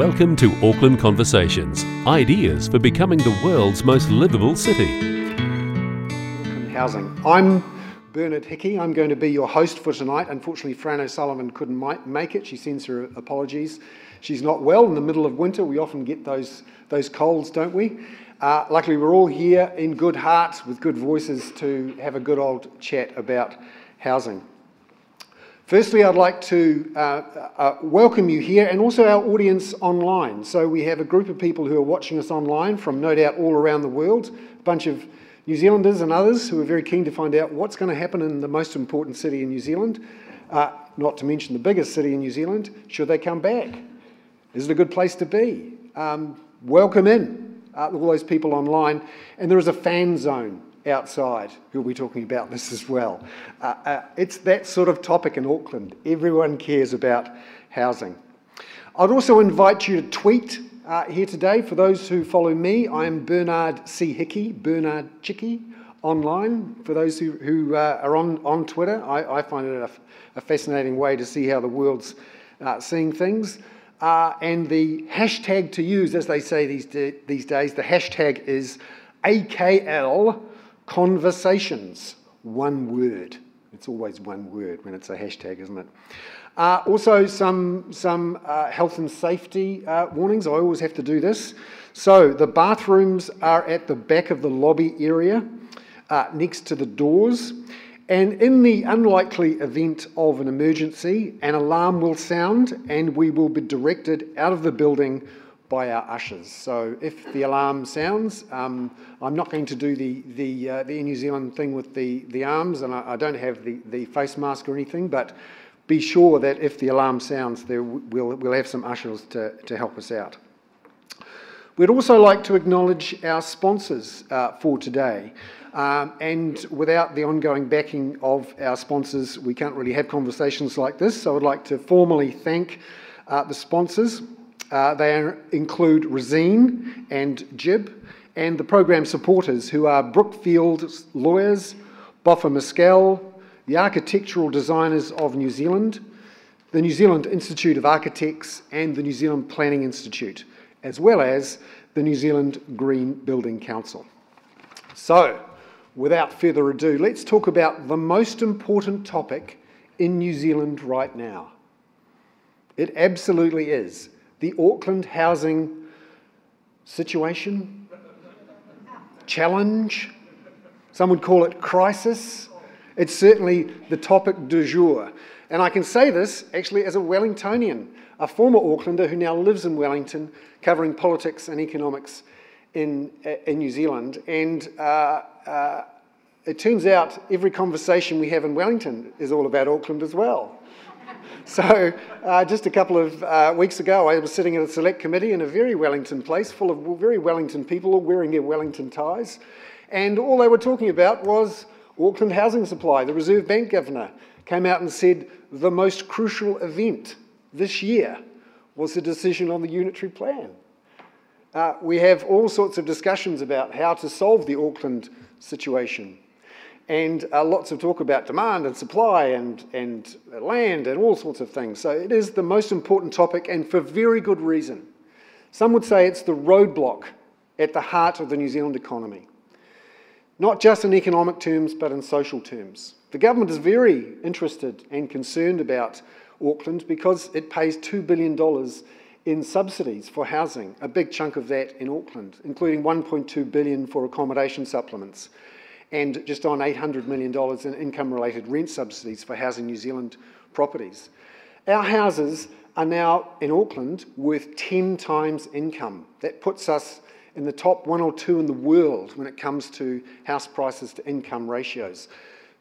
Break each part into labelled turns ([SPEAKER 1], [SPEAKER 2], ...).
[SPEAKER 1] Welcome to Auckland Conversations ideas for becoming the world's most livable city.
[SPEAKER 2] Housing. I'm Bernard Hickey. I'm going to be your host for tonight. Unfortunately, Fran O'Sullivan couldn't make it. She sends her apologies. She's not well in the middle of winter. We often get those, those colds, don't we? Uh, luckily, we're all here in good hearts with good voices to have a good old chat about housing. Firstly, I'd like to uh, uh, welcome you here and also our audience online. So, we have a group of people who are watching us online from no doubt all around the world, a bunch of New Zealanders and others who are very keen to find out what's going to happen in the most important city in New Zealand, uh, not to mention the biggest city in New Zealand, should they come back. Is it a good place to be? Um, welcome in, uh, all those people online. And there is a fan zone outside who'll be talking about this as well. Uh, uh, it's that sort of topic in Auckland. Everyone cares about housing. I'd also invite you to tweet uh, here today. For those who follow me, I am Bernard C. Hickey, Bernard Chicky online. For those who, who uh, are on, on Twitter, I, I find it a, a, fascinating way to see how the world's uh, seeing things. Uh, and the hashtag to use, as they say these, these days, the hashtag is AKL Conversations, one word. It's always one word when it's a hashtag, isn't it? Uh, also, some, some uh, health and safety uh, warnings. I always have to do this. So, the bathrooms are at the back of the lobby area uh, next to the doors. And in the unlikely event of an emergency, an alarm will sound and we will be directed out of the building by our ushers. So if the alarm sounds, um, I'm not going to do the, the, uh, the New Zealand thing with the, the arms, and I, I, don't have the, the face mask or anything, but be sure that if the alarm sounds, there we'll, we'll have some ushers to, to help us out. We'd also like to acknowledge our sponsors uh, for today. Um, and without the ongoing backing of our sponsors, we can't really have conversations like this. So I'd like to formally thank uh, the sponsors. Uh, they are, include Resene and GIB, and the program supporters, who are Brookfield Lawyers, Boffa Miskell, the Architectural Designers of New Zealand, the New Zealand Institute of Architects, and the New Zealand Planning Institute, as well as the New Zealand Green Building Council. So, without further ado, let's talk about the most important topic in New Zealand right now. It absolutely is the Auckland housing situation, challenge, some would call it crisis. It's certainly the topic du jour. And I can say this actually as a Wellingtonian, a former Aucklander who now lives in Wellington, covering politics and economics in, in New Zealand. And uh, uh, it turns out every conversation we have in Wellington is all about Auckland as well. So, uh, just a couple of uh, weeks ago, I was sitting at a select committee in a very Wellington place full of very Wellington people, all wearing their Wellington ties. And all they were talking about was Auckland housing supply. The Reserve Bank governor came out and said the most crucial event this year was the decision on the unitary plan. Uh, we have all sorts of discussions about how to solve the Auckland situation and uh, lots of talk about demand and supply and, and land and all sorts of things. So it is the most important topic, and for very good reason. Some would say it's the roadblock at the heart of the New Zealand economy, not just in economic terms, but in social terms. The government is very interested and concerned about Auckland because it pays $2 billion in subsidies for housing, a big chunk of that in Auckland, including 1.2 billion for accommodation supplements and just on $800 million in income related rent subsidies for Housing New Zealand properties. Our houses are now in Auckland worth 10 times income. That puts us in the top one or two in the world when it comes to house prices to income ratios.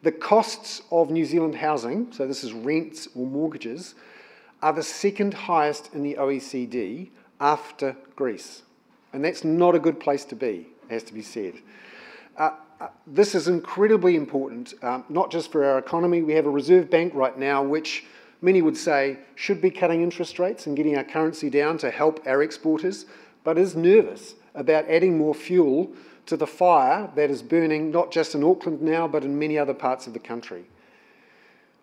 [SPEAKER 2] The costs of New Zealand housing, so this is rents or mortgages, are the second highest in the OECD after Greece. And that's not a good place to be, has to be said. Uh, this is incredibly important, um, not just for our economy. We have a reserve bank right now which many would say should be cutting interest rates and getting our currency down to help our exporters, but is nervous about adding more fuel to the fire that is burning not just in Auckland now, but in many other parts of the country.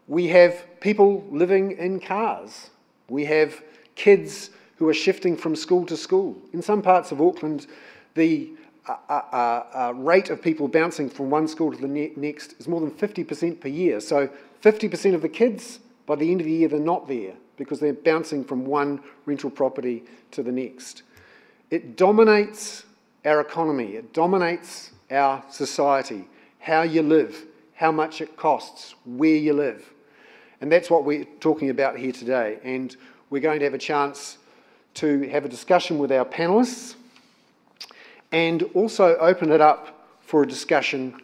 [SPEAKER 2] We have people living in cars. We have kids who are shifting from school to school. In some parts of Auckland, the uh, rate of people bouncing from one school to the ne- next is more than 50% per year. So 50% of the kids, by the end of the year, they're not there because they're bouncing from one rental property to the next. It dominates our economy, it dominates our society, how you live, how much it costs, where you live. And that's what we're talking about here today. And we're going to have a chance to have a discussion with our panelists and also open it up for a discussion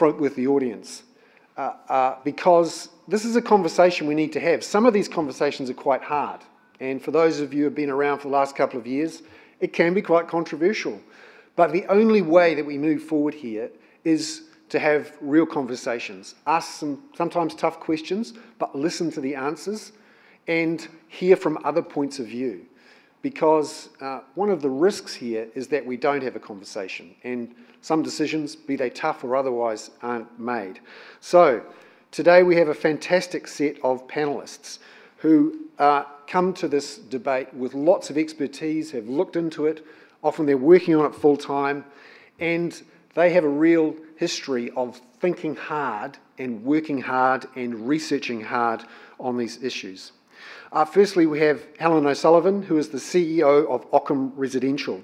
[SPEAKER 2] with the audience. Uh, uh, because this is a conversation we need to have. Some of these conversations are quite hard. And for those of you who have been around for the last couple of years, it can be quite controversial. But the only way that we move forward here is to have real conversations, ask some sometimes tough questions, but listen to the answers and hear from other points of view because uh, one of the risks here is that we don't have a conversation and some decisions, be they tough or otherwise, aren't made. So, today we have a fantastic set of panelists who uh, come to this debate with lots of expertise, have looked into it, often they're working on it full time, and they have a real history of thinking hard and working hard and researching hard on these issues. Uh, firstly, we have Helen O'Sullivan, who is the CEO of Ockham Residential.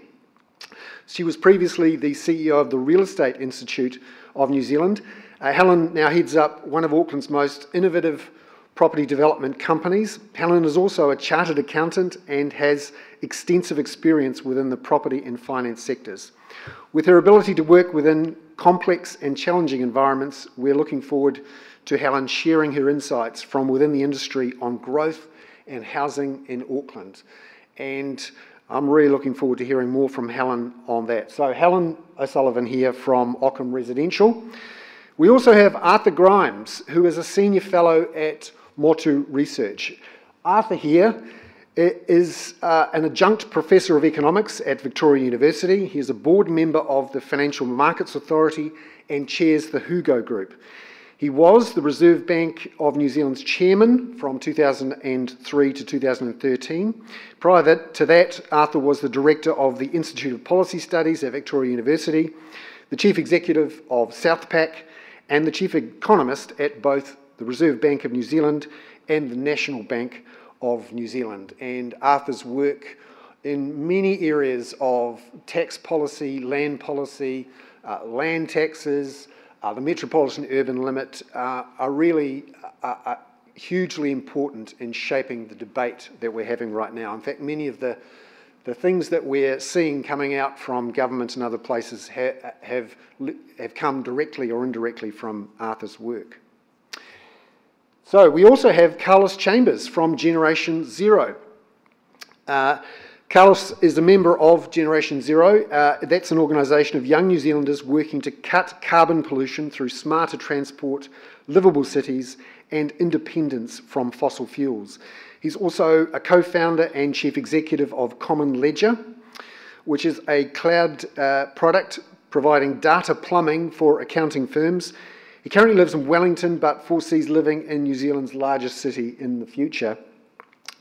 [SPEAKER 2] She was previously the CEO of the Real Estate Institute of New Zealand. Uh, Helen now heads up one of Auckland's most innovative property development companies. Helen is also a chartered accountant and has extensive experience within the property and finance sectors. With her ability to work within complex and challenging environments, we're looking forward to Helen sharing her insights from within the industry on growth and housing in Auckland. And I'm really looking forward to hearing more from Helen on that. So, Helen O'Sullivan here from Ockham Residential. We also have Arthur Grimes, who is a senior fellow at Motu Research. Arthur here is uh, an adjunct professor of economics at Victoria University. He is a board member of the Financial Markets Authority and chairs the Hugo Group. He was the Reserve Bank of New Zealand's chairman from 2003 to 2013. Prior to that, Arthur was the director of the Institute of Policy Studies at Victoria University, the chief executive of Southpac, and the chief economist at both the Reserve Bank of New Zealand and the National Bank of New Zealand. And Arthur's work in many areas of tax policy, land policy, uh, land taxes, uh, the metropolitan urban limit uh, are really uh, uh, hugely important in shaping the debate that we're having right now. In fact, many of the, the things that we're seeing coming out from government and other places ha- have, have come directly or indirectly from Arthur's work. So we also have Carlos Chambers from Generation Zero. Carlos is a member of Generation Zero. Uh, that's an organisation of young New Zealanders working to cut carbon pollution through smarter transport, livable cities, and independence from fossil fuels. He's also a co founder and chief executive of Common Ledger, which is a cloud uh, product providing data plumbing for accounting firms. He currently lives in Wellington but foresees living in New Zealand's largest city in the future.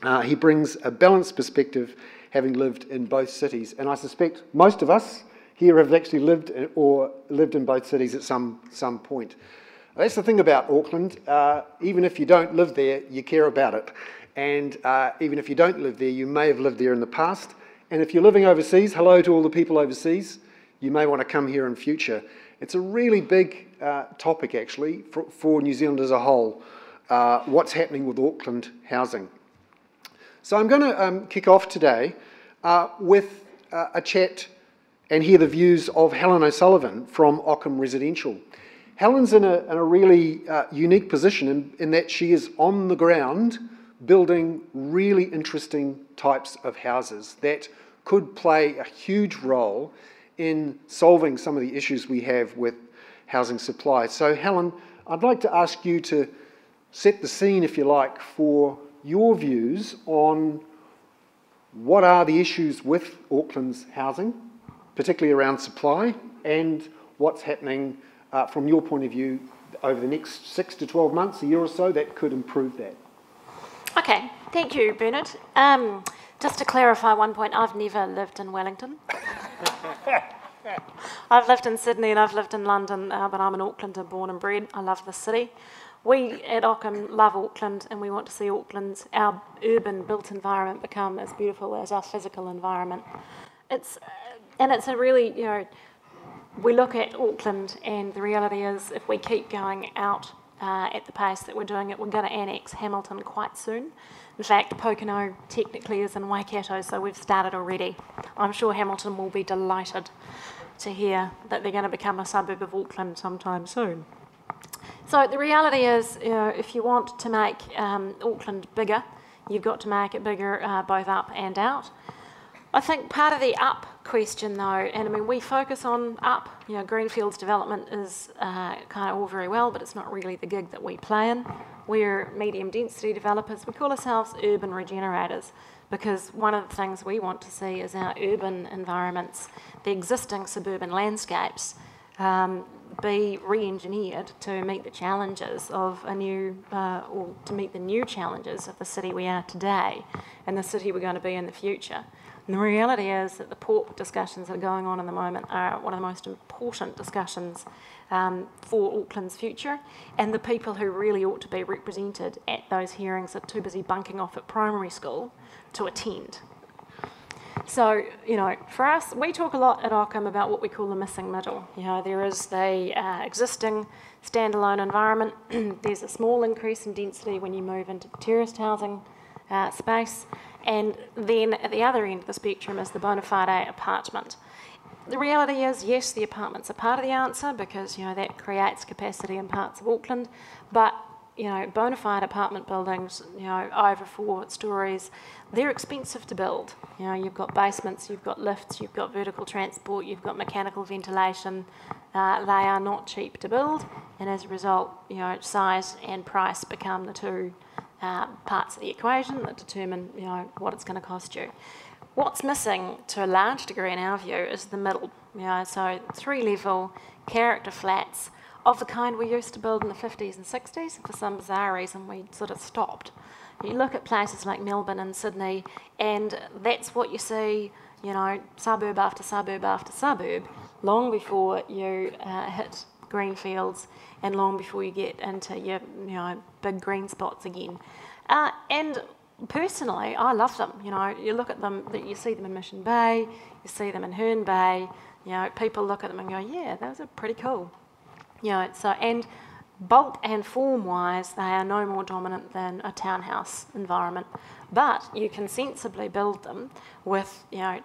[SPEAKER 2] Uh, he brings a balanced perspective having lived in both cities. And I suspect most of us here have actually lived or lived in both cities at some, some point. That's the thing about Auckland. Uh, even if you don't live there, you care about it. And uh, even if you don't live there, you may have lived there in the past. And if you're living overseas, hello to all the people overseas. You may want to come here in future. It's a really big uh, topic, actually, for, for, New Zealand as a whole. Uh, what's happening with Auckland housing? So I'm going to um, kick off today uh, with uh, a chat and hear the views of Helen O'Sullivan from Ockham Residential. Helen's in a, in a really uh, unique position in, in that she is on the ground building really interesting types of houses that could play a huge role in solving some of the issues we have with housing supply. So, Helen, I'd like to ask you to set the scene, if you like, for your views on what are the issues with Auckland's housing, particularly around supply, and what's happening uh, from your point of view over the next six to 12 months, a year or so, that could improve that?
[SPEAKER 3] Okay, thank you, Bernard. Um, Just to clarify one point, I've never lived in Wellington. I've lived in Sydney and I've lived in London, uh, but I'm an Aucklander born and bred. I love the city. We at Ockham love Auckland and we want to see Auckland's, our urban built environment, become as beautiful as our physical environment. It's, uh, and it's a really, you know, we look at Auckland and the reality is if we keep going out uh, at the pace that we're doing it, we're going to annex Hamilton quite soon. In fact, Pokeno technically is in Waikato, so we've started already. I'm sure Hamilton will be delighted to hear that they're going to become a suburb of Auckland sometime soon. So the reality is, you know, if you want to make um, Auckland bigger, you've got to make it bigger uh, both up and out. I think part of the up question, though, and I mean, we focus on up. You know, Greenfields development is uh, kind of all very well, but it's not really the gig that we play in. We're medium density developers. We call ourselves urban regenerators because one of the things we want to see is our urban environments, the existing suburban landscapes, um, be re-engineered to meet the challenges of a new, uh, or to meet the new challenges of the city we are today and the city we're going to be in the future. And the reality is that the port discussions that are going on at the moment are one of the most important discussions um, for Auckland's future, and the people who really ought to be represented at those hearings are too busy bunking off at primary school to attend. So, you know, for us, we talk a lot at Ockham about what we call the missing middle. You know, there is the uh, existing standalone environment, there's a small increase in density when you move into terraced housing uh, space, and then at the other end of the spectrum is the bona fide apartment. The reality is, yes, the apartments are part of the answer because you know that creates capacity in parts of Auckland, but you know, bona fide apartment buildings, you know, over four stories, they're expensive to build. You know, you've got basements, you've got lifts, you've got vertical transport, you've got mechanical ventilation. Uh, they are not cheap to build, and as a result, you know, size and price become the two uh, parts of the equation that determine, you know, what it's going to cost you. What's missing to a large degree in our view is the middle. You know, so three level character flats of the kind we used to build in the 50s and 60s. For some bizarre reason, we sort of stopped. You look at places like Melbourne and Sydney, and that's what you see, you know, suburb after suburb after suburb, long before you uh, hit green fields and long before you get into your, you know, big green spots again. Uh, and personally, I love them. You know, you look at them, you see them in Mission Bay, you see them in Herne Bay. You know, people look at them and go, "Yeah, those are pretty cool." You know, so and bulk and form wise, they are no more dominant than a townhouse environment. But you can sensibly build them with, you know,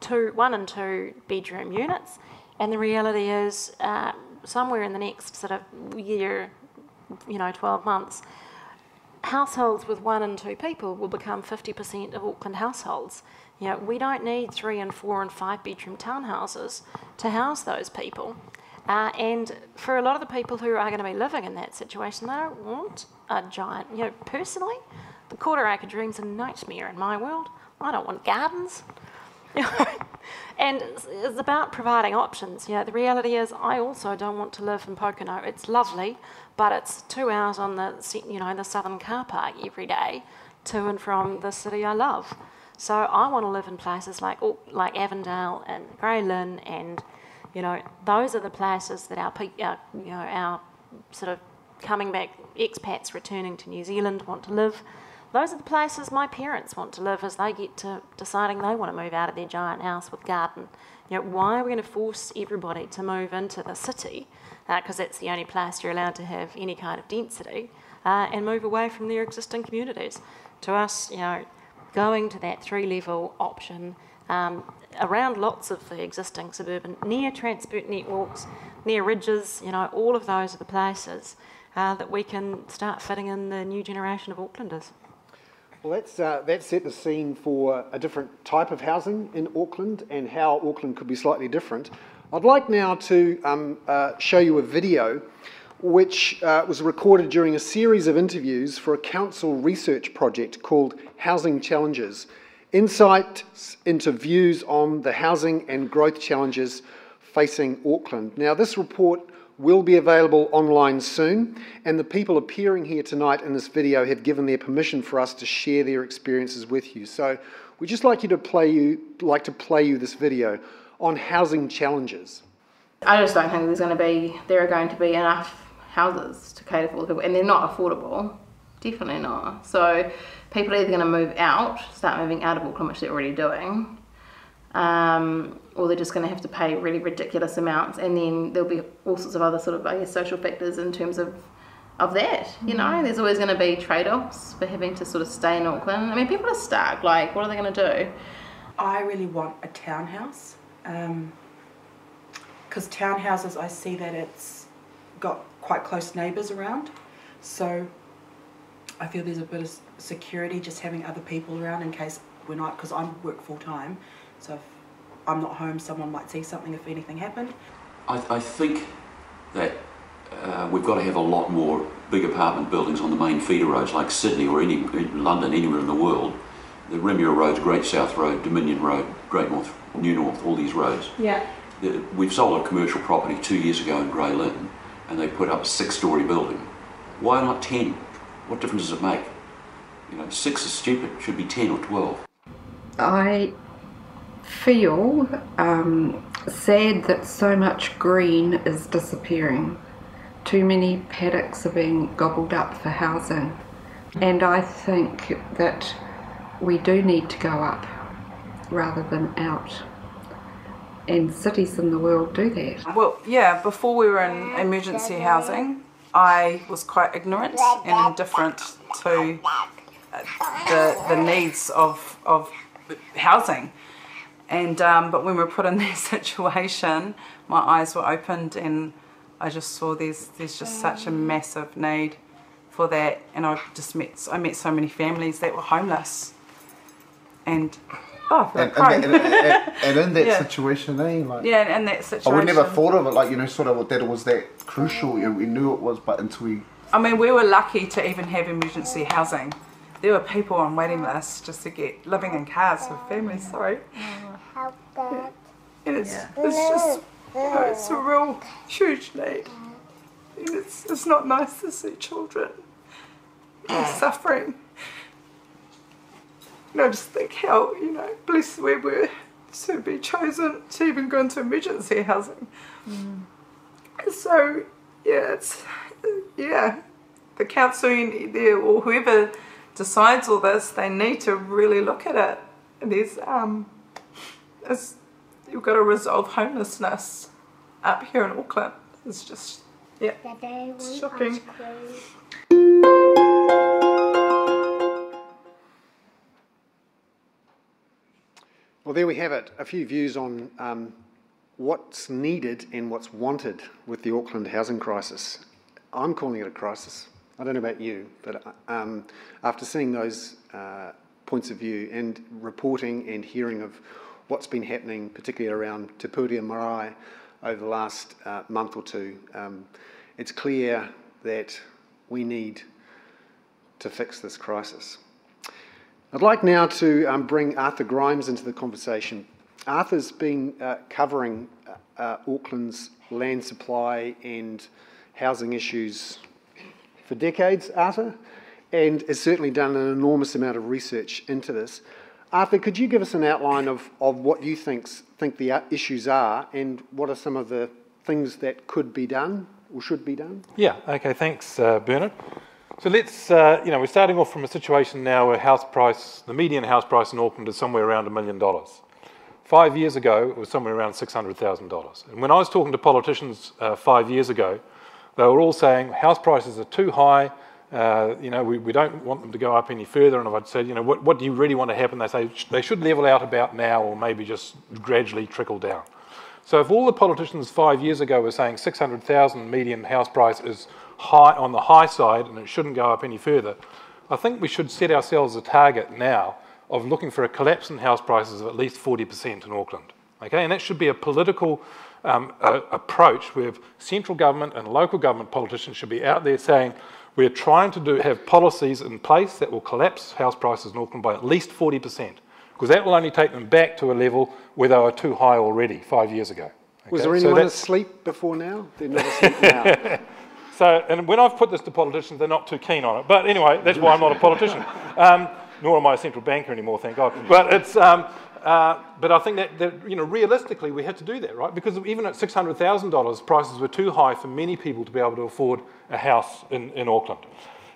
[SPEAKER 3] two, one and two bedroom units. And the reality is, uh, somewhere in the next sort of year, you know, 12 months, households with one and two people will become 50% of Auckland households. You know, we don't need three and four and five bedroom townhouses to house those people. Uh, and for a lot of the people who are going to be living in that situation, they don't want a giant, you know, personally, the quarter acre dream's a nightmare in my world. I don't want gardens. and it's about providing options. You know, the reality is, I also don't want to live in Pokeno. It's lovely, but it's two hours on the you know the southern car park every day to and from the city I love. So I want to live in places like like Avondale and Grey Lynn, and you know those are the places that our, you know our sort of coming back expats returning to New Zealand want to live. Those are the places my parents want to live as they get to deciding they want to move out of their giant house with garden. You know, why are we going to force everybody to move into the city? Because uh, that's the only place you're allowed to have any kind of density, uh, and move away from their existing communities. To us, you know, going to that three-level option um, around lots of the existing suburban, near transport networks, near ridges, you know, all of those are the places uh, that we can start fitting in the new generation of Aucklanders.
[SPEAKER 2] Well, that's, uh, that set the scene for a different type of housing in Auckland and how Auckland could be slightly different. I'd like now to um, uh, show you a video which uh, was recorded during a series of interviews for a council research project called Housing Challenges Insights into Views on the Housing and Growth Challenges Facing Auckland. Now, this report will be available online soon, and the people appearing here tonight in this video have given their permission for us to share their experiences with you. So We'd just like you to play you like to play you this video on housing challenges.
[SPEAKER 4] I just don't think there's going to be there are going to be enough houses to cater for the people, and they're not affordable. Definitely not. So people are either going to move out, start moving out of Auckland, which they're already doing, um, or they're just going to have to pay really ridiculous amounts, and then there'll be all sorts of other sort of I guess social factors in terms of of that. You know, there's always going to be trade offs for having to sort of stay in Auckland. I mean, people are stuck. Like, what are they going to do?
[SPEAKER 5] I really want a townhouse because um, townhouses, I see that it's got quite close neighbours around, so I feel there's a bit of security just having other people around in case we're not because I work full time, so if I'm not home, someone might see something if anything happened.
[SPEAKER 6] I, I think that uh, we've got to have a lot more big apartment buildings on the main feeder roads like Sydney or any London, anywhere in the world. The Remuera Roads, Great South Road, Dominion Road, Great North, New North, all these roads.
[SPEAKER 4] Yeah.
[SPEAKER 6] The, we've sold a commercial property two years ago in Grey Lynn and they put up a six-storey building. Why not ten? What difference does it make? You know, six is stupid. It should be ten or twelve.
[SPEAKER 7] I feel um, sad that so much green is disappearing too many paddocks are being gobbled up for housing. And I think that we do need to go up rather than out. And cities in the world do that.
[SPEAKER 8] Well, yeah, before we were in emergency housing, I was quite ignorant and indifferent to the, the needs of, of housing. And um, but when we were put in that situation, my eyes were opened and I just saw there's there's just such a massive need for that, and I just met I met so many families that were homeless, and oh,
[SPEAKER 9] and, and, and, and, in that yeah. situation, eh? Like,
[SPEAKER 8] yeah, in that situation,
[SPEAKER 9] I would never thought of it like you know, sort of that it was that crucial. You know, we knew it was, but until we.
[SPEAKER 8] I mean, we were lucky to even have emergency housing. There were people on waiting lists just to get living in cars with families. Sorry. Yeah. And it's, yeah. it's just know, it's a real huge need. And it's, it's not nice to see children suffering. And I just think how, you know, blessed we were to be chosen to even go into emergency housing. Mm. So, yeah, it's, yeah, the council there or whoever decides all this, they need to really look at it. And there's, um, there's you've got to resolve homelessness up here in Auckland. It's just, yeah, it's shocking.
[SPEAKER 2] Well, there we have it. A few views on um, what's needed and what's wanted with the Auckland housing crisis. I'm calling it a crisis. I don't know about you, but um, after seeing those uh, points of view and reporting and hearing of what's been happening, particularly around Te Puea Marae over the last uh, month or two, um, it's clear that we need to fix this crisis. I'd like now to um, bring Arthur Grimes into the conversation. Arthur's been uh, covering uh, uh Auckland's land supply and housing issues for decades, Arthur, and has certainly done an enormous amount of research into this. Arthur, could you give us an outline of, of what you think, think the issues are and what are some of the things that could be done or should be done?
[SPEAKER 10] Yeah, okay, thanks, uh, Bernard. So let's, uh, you know, we're starting off from a situation now where house price, the median house price in Auckland is somewhere around a million dollars. Five years ago, it was somewhere around $600,000. And when I was talking to politicians uh, five years ago, they were all saying house prices are too high, uh, you know, we, we don't want them to go up any further. And if I'd said, you know, what, what do you really want to happen? They say they should level out about now or maybe just gradually trickle down. So if all the politicians five years ago were saying 600,000 median house price is high on the high side and it shouldn't go up any further, I think we should set ourselves a target now of looking for a collapse in house prices of at least 40% in Auckland. Okay, and that should be a political um, a, approach where central government and local government politicians should be out there saying, we're trying to do, have policies in place that will collapse house prices in Auckland by at least 40%, because that will only take them back to a level where they were too high already five years ago.
[SPEAKER 2] Okay? Was there anyone so asleep before now? They're not asleep now.
[SPEAKER 10] so, and when I've put this to politicians, they're not too keen on it. But anyway, that's why I'm not a politician. Um, nor am I a central banker anymore, thank God. But it's, um, uh, but I think that, that, you know, realistically, we had to do that, right? Because even at $600,000, prices were too high for many people to be able to afford a house in, in Auckland.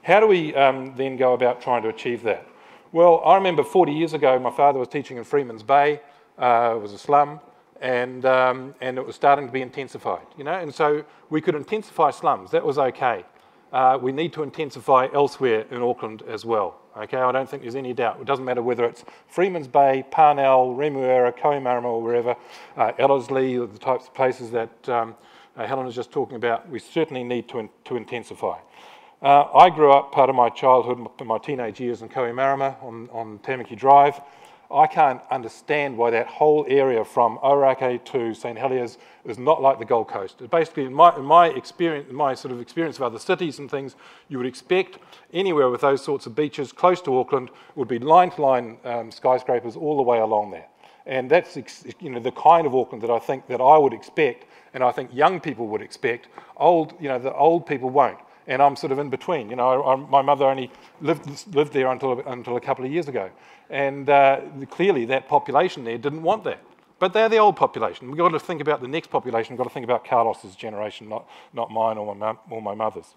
[SPEAKER 10] How do we um, then go about trying to achieve that? Well, I remember 40 years ago, my father was teaching in Freeman's Bay. Uh, it was a slum, and, um, and it was starting to be intensified, you know? And so we could intensify slums. That was okay. Uh, we need to intensify elsewhere in Auckland as well. Okay, I don't think there's any doubt. It doesn't matter whether it's Freeman's Bay, Parnell, Remuera, Kohimarama, or wherever, uh, Ellerslie, the types of places that um, uh, Helen was just talking about, we certainly need to, in, to intensify. Uh, I grew up part of my childhood, my teenage years in Kohimarama on, on Tamaki Drive. I can't understand why that whole area from Ōrākei to St Heliers is not like the Gold Coast. Basically, in my, in my experience, in my sort of experience of other cities and things, you would expect anywhere with those sorts of beaches close to Auckland would be line-to-line um, skyscrapers all the way along there. And that's you know the kind of Auckland that I think that I would expect, and I think young people would expect. Old, you know, the old people won't and I'm sort of in between. You know, I, my mother only lived, lived there until, until a couple of years ago. And uh, clearly that population there didn't want that. But they're the old population. We've got to think about the next population. We've got to think about Carlos's generation, not, not mine or my, or my mother's.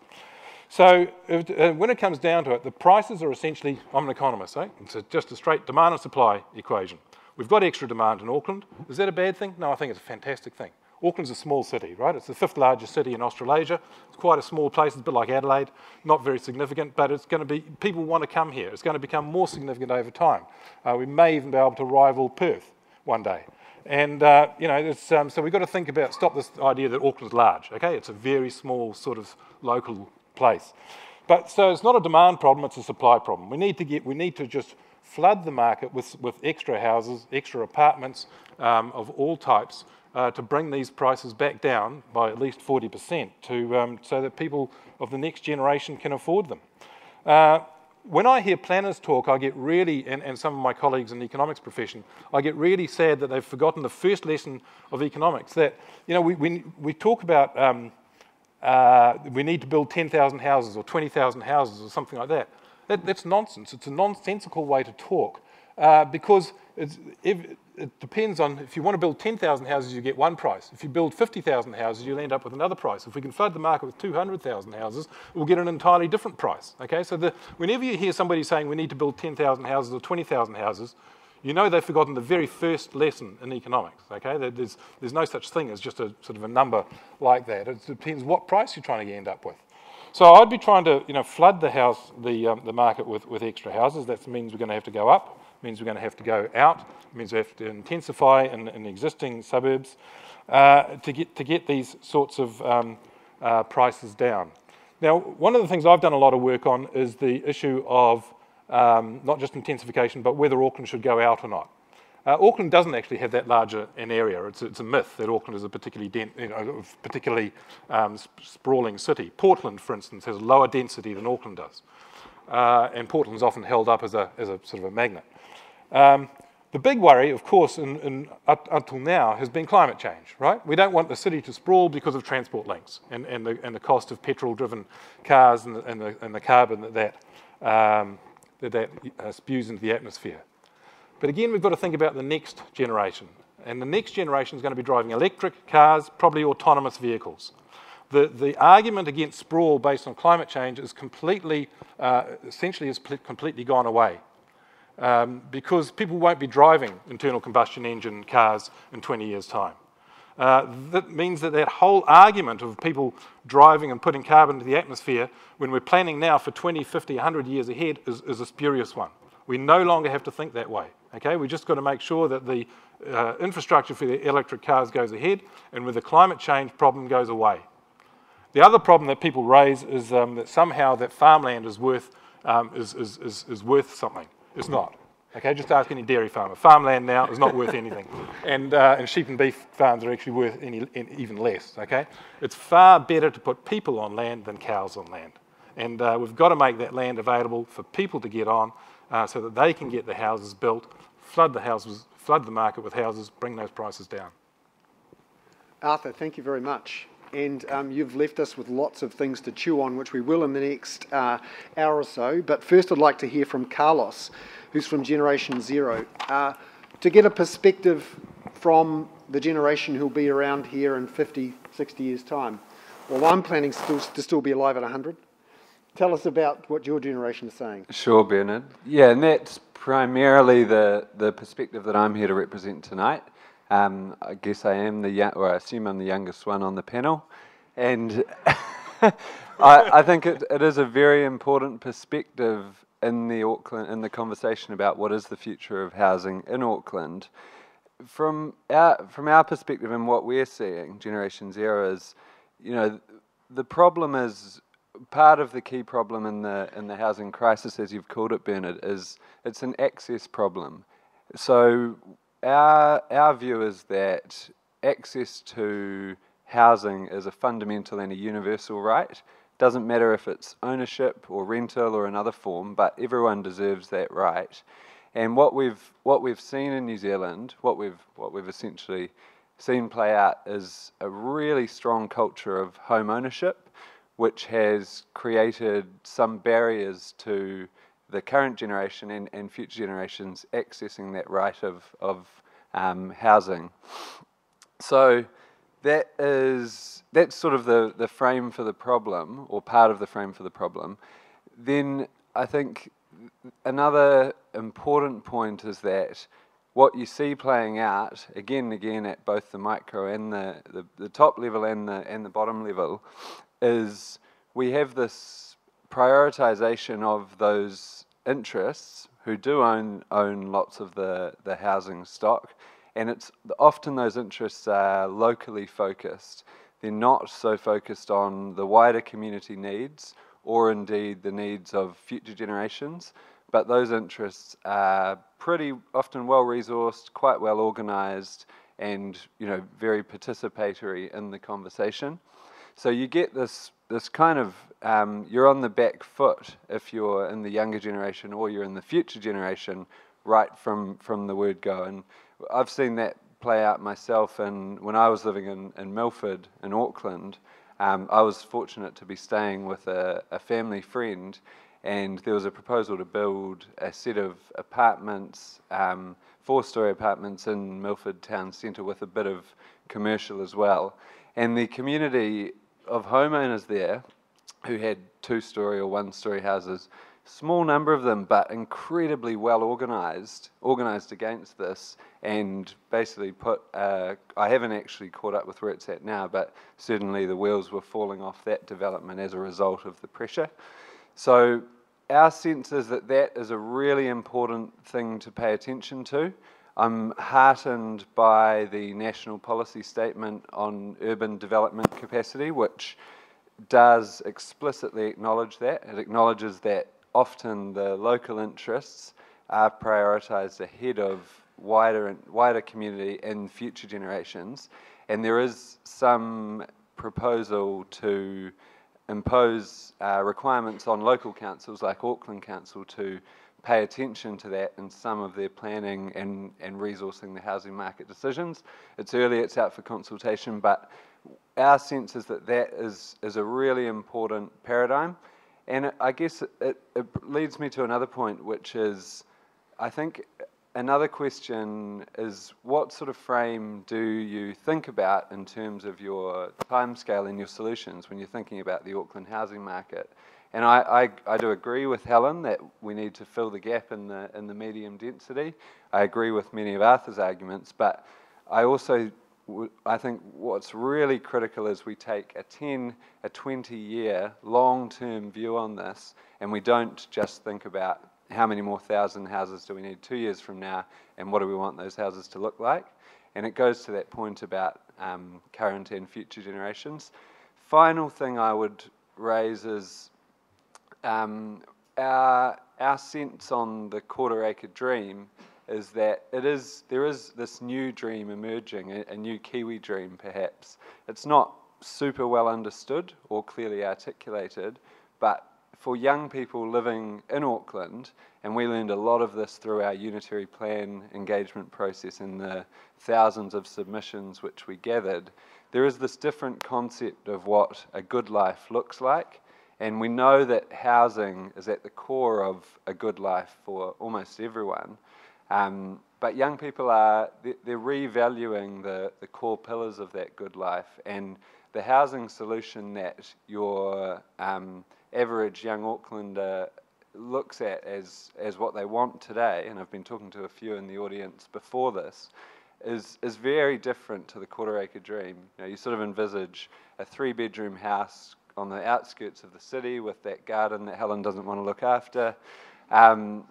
[SPEAKER 10] So uh, when it comes down to it, the prices are essentially, I'm an economist, eh? it's a, just a straight demand and supply equation. We've got extra demand in Auckland. Is that a bad thing? No, I think it's a fantastic thing. Auckland's a small city, right? It's the fifth largest city in Australasia. It's quite a small place, it's a bit like Adelaide, not very significant, but it's going to be, people want to come here. It's going to become more significant over time. Uh, we may even be able to rival Perth one day. And, uh, you know, um, so we've got to think about, stop this idea that Auckland's large, okay? It's a very small sort of local place. But so it's not a demand problem, it's a supply problem. We need to get, we need to just flood the market with, with extra houses, extra apartments um, of all types, uh, to bring these prices back down by at least 40% to, um, so that people of the next generation can afford them. Uh, when I hear planners talk, I get really, and, and, some of my colleagues in the economics profession, I get really sad that they've forgotten the first lesson of economics. That, you know, we, we, we talk about um, uh, we need to build 10,000 houses or 20,000 houses or something like that. that. That's nonsense. It's a nonsensical way to talk uh, because if, it depends on if you want to build 10,000 houses, you get one price. If you build 50,000 houses, you'll end up with another price. If we can flood the market with 200,000 houses, we'll get an entirely different price. Okay, so the, whenever you hear somebody saying we need to build 10,000 houses or 20,000 houses, you know they've forgotten the very first lesson in economics. Okay, there's, there's no such thing as just a sort of a number like that. It depends what price you're trying to end up with. So I'd be trying to, you know, flood the house, the, um, the market with, with extra houses. That means we're going to have to go up means we're going to have to go out, it means we have to intensify in, in existing suburbs uh, to, get, to get these sorts of um, uh, prices down. Now, one of the things I've done a lot of work on is the issue of um, not just intensification, but whether Auckland should go out or not. Uh, Auckland doesn't actually have that large an area. It's, it's, a myth that Auckland is a particularly, you know, particularly um, sprawling city. Portland, for instance, has lower density than Auckland does. Uh, and Portland's often held up as a, as a sort of a magnet. Um, the big worry, of course, in, in, up, until now has been climate change, right? We don't want the city to sprawl because of transport links and, and, the, and the cost of petrol-driven cars and the, and, the, and the carbon that that, um, that, that uh, spews into the atmosphere. But again, we've got to think about the next generation. And the next generation is going to be driving electric cars, probably autonomous vehicles. The, the argument against sprawl based on climate change is completely, uh, essentially has completely gone away um, because people won't be driving internal combustion engine cars in 20 years' time. Uh, that means that that whole argument of people driving and putting carbon into the atmosphere when we're planning now for 20, 50, 100 years ahead is, is a spurious one. We no longer have to think that way. Okay, we just got to make sure that the uh, infrastructure for the electric cars goes ahead and with the climate change problem goes away. The other problem that people raise is um, that somehow that farmland is worth, um, is, is, is, is worth something. It's not. Okay, just ask any dairy farmer. Farmland now is not worth anything. And, uh, and sheep and beef farms are actually worth any, even less, okay? It's far better to put people on land than cows on land. And uh, we've got to make that land available for people to get on uh, so that they can get the houses built, flood the houses, flood the market with houses, bring those prices down.
[SPEAKER 2] Arthur, thank you very much. And um, you've left us with lots of things to chew on, which we will in the next uh, hour or so. But first, I'd like to hear from Carlos, who's from Generation Zero, uh, to get a perspective from the generation who'll be around here in 50, 60 years' time. Well, I'm planning still, to still be alive at 100. Tell us about what your generation is saying.
[SPEAKER 11] Sure, Bernard. Yeah, and that's primarily the, the perspective that I'm here to represent tonight. Um, I guess I am the young, or I assume I'm the youngest one on the panel, and I, I, think it, it is a very important perspective in the Auckland in the conversation about what is the future of housing in Auckland. From our from our perspective and what we're seeing, Generation Zero is, you know, the problem is part of the key problem in the in the housing crisis, as you've called it, Bernard, is it's an access problem. So our, our view is that access to housing is a fundamental and a universal right. Doesn't matter if it's ownership or rental or another form, but everyone deserves that right. And what we've what we've seen in New Zealand, what we've what we've essentially seen play out is a really strong culture of home ownership, which has created some barriers to the current generation and, and future generations accessing that right of, of um, housing. So that is that's sort of the, the frame for the problem, or part of the frame for the problem. Then I think another important point is that what you see playing out again and again at both the micro and the, the, the top level and the and the bottom level is we have this prioritization of those interests who do own own lots of the, the housing stock, and it's often those interests are locally focused. They're not so focused on the wider community needs or indeed the needs of future generations, but those interests are pretty often well resourced, quite well organized, and you know very participatory in the conversation. So you get this this kind of um, you're on the back foot if you're in the younger generation or you're in the future generation right from from the word go. And I've seen that play out myself. And when I was living in, in Milford in Auckland, um, I was fortunate to be staying with a, a family friend, and there was a proposal to build a set of apartments, um, four-story apartments in Milford town centre with a bit of commercial as well. And the community of homeowners there who had two story or one story houses, small number of them, but incredibly well organized, organized against this, and basically put. Uh, I haven't actually caught up with where it's at now, but certainly the wheels were falling off that development as a result of the pressure. So, our sense is that that is a really important thing to pay attention to. I'm heartened by the national policy statement on urban development capacity, which does explicitly acknowledge that. It acknowledges that often the local interests are prioritised ahead of wider wider community and future generations, and there is some proposal to impose uh, requirements on local councils like Auckland Council to pay attention to that in some of their planning and, and resourcing the housing market decisions. It's early, it's out for consultation, but our sense is that that is, is a really important paradigm. And I guess it, it, it leads me to another point, which is I think another question is what sort of frame do you think about in terms of your timescale and your solutions when you're thinking about the Auckland housing market? And I, I, I, do agree with Helen that we need to fill the gap in the, in the medium density. I agree with many of Arthur's arguments, but I also I think what's really critical is we take a 10, a 20 year long term view on this, and we don't just think about how many more thousand houses do we need two years from now, and what do we want those houses to look like. And it goes to that point about um, current and future generations. Final thing I would raise is um, our, our sense on the quarter acre dream is that it is there is this new dream emerging, a, a new Kiwi dream perhaps. It's not super well understood or clearly articulated, but for young people living in Auckland, and we learned a lot of this through our unitary plan engagement process and the thousands of submissions which we gathered, there is this different concept of what a good life looks like. And we know that housing is at the core of a good life for almost everyone. Um, but young people are, they're revaluing the, the core pillars of that good life. And the housing solution that your um, average young Aucklander looks at as, as what they want today, and I've been talking to a few in the audience before this, is, is very different to the quarter acre dream. You, know, you sort of envisage a three bedroom house on the outskirts of the city with that garden that Helen doesn't want to look after. Um,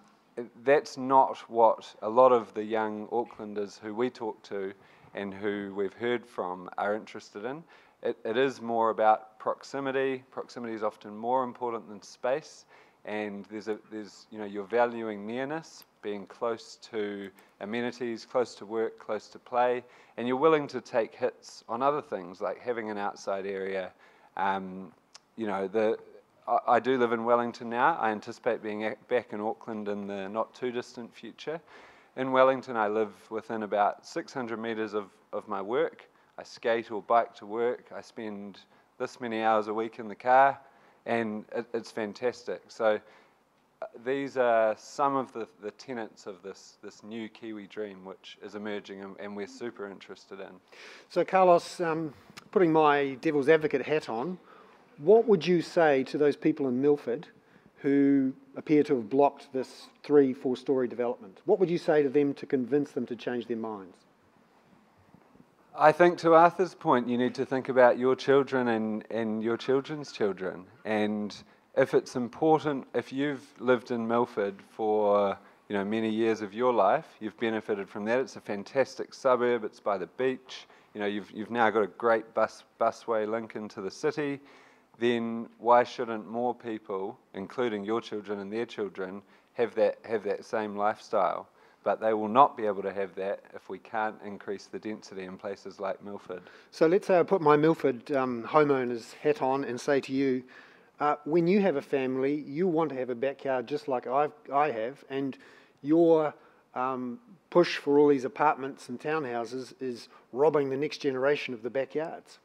[SPEAKER 11] that's not what a lot of the young Aucklanders who we talk to and who we've heard from are interested in. It, it is more about proximity. Proximity is often more important than space, and there's a, there's you know you're valuing nearness, being close to amenities, close to work, close to play, and you're willing to take hits on other things like having an outside area. Um, you know the I, do live in Wellington now. I anticipate being back in Auckland in the not too distant future. In Wellington, I live within about 600 metres of, of my work. I skate or bike to work. I spend this many hours a week in the car, and it, it's fantastic. So these are some of the, the tenets of this, this new Kiwi dream, which is emerging and, and we're super interested in.
[SPEAKER 2] So, Carlos, um, putting my devil's advocate hat on, what would you say to those people in Milford who appear to have blocked this three, four story development? What would you say to them to convince them to change their minds?
[SPEAKER 11] I think to Arthur's point, you need to think about your children and, and your children's children. And if it's important, if you've lived in Milford for you know many years of your life, you've benefited from that. It's a fantastic suburb. It's by the beach. You know you've you've now got a great bus busway link into the city then why shouldn't more people, including your children and their children, have that, have that same lifestyle? But they will not be able to have that if we can't increase the density in places like Milford.
[SPEAKER 2] So let's say I put my Milford um, homeowner's hat on and say to you, uh, when you have a family, you want to have a backyard just like I've, I have, and your um, push for all these apartments and townhouses is robbing the next generation of the backyards.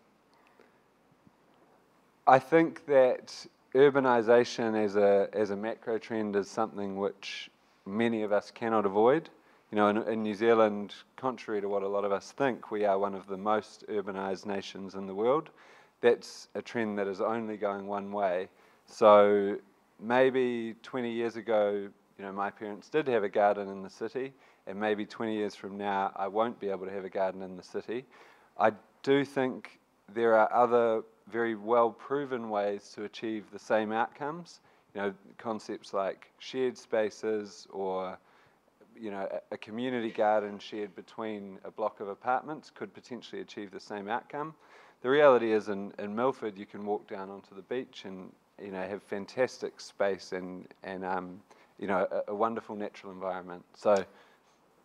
[SPEAKER 11] I think that urbanisation as a, as a macro trend is something which many of us cannot avoid. You know, in, in, New Zealand, contrary to what a lot of us think, we are one of the most urbanised nations in the world. That's a trend that is only going one way. So maybe 20 years ago, you know, my parents did have a garden in the city, and maybe 20 years from now, I won't be able to have a garden in the city. I do think there are other very well proven ways to achieve the same outcomes. You know, concepts like shared spaces or you know, a, a community garden shared between a block of apartments could potentially achieve the same outcome. The reality is in, in Milford you can walk down onto the beach and you know have fantastic space and and um, you know a, a wonderful natural environment. So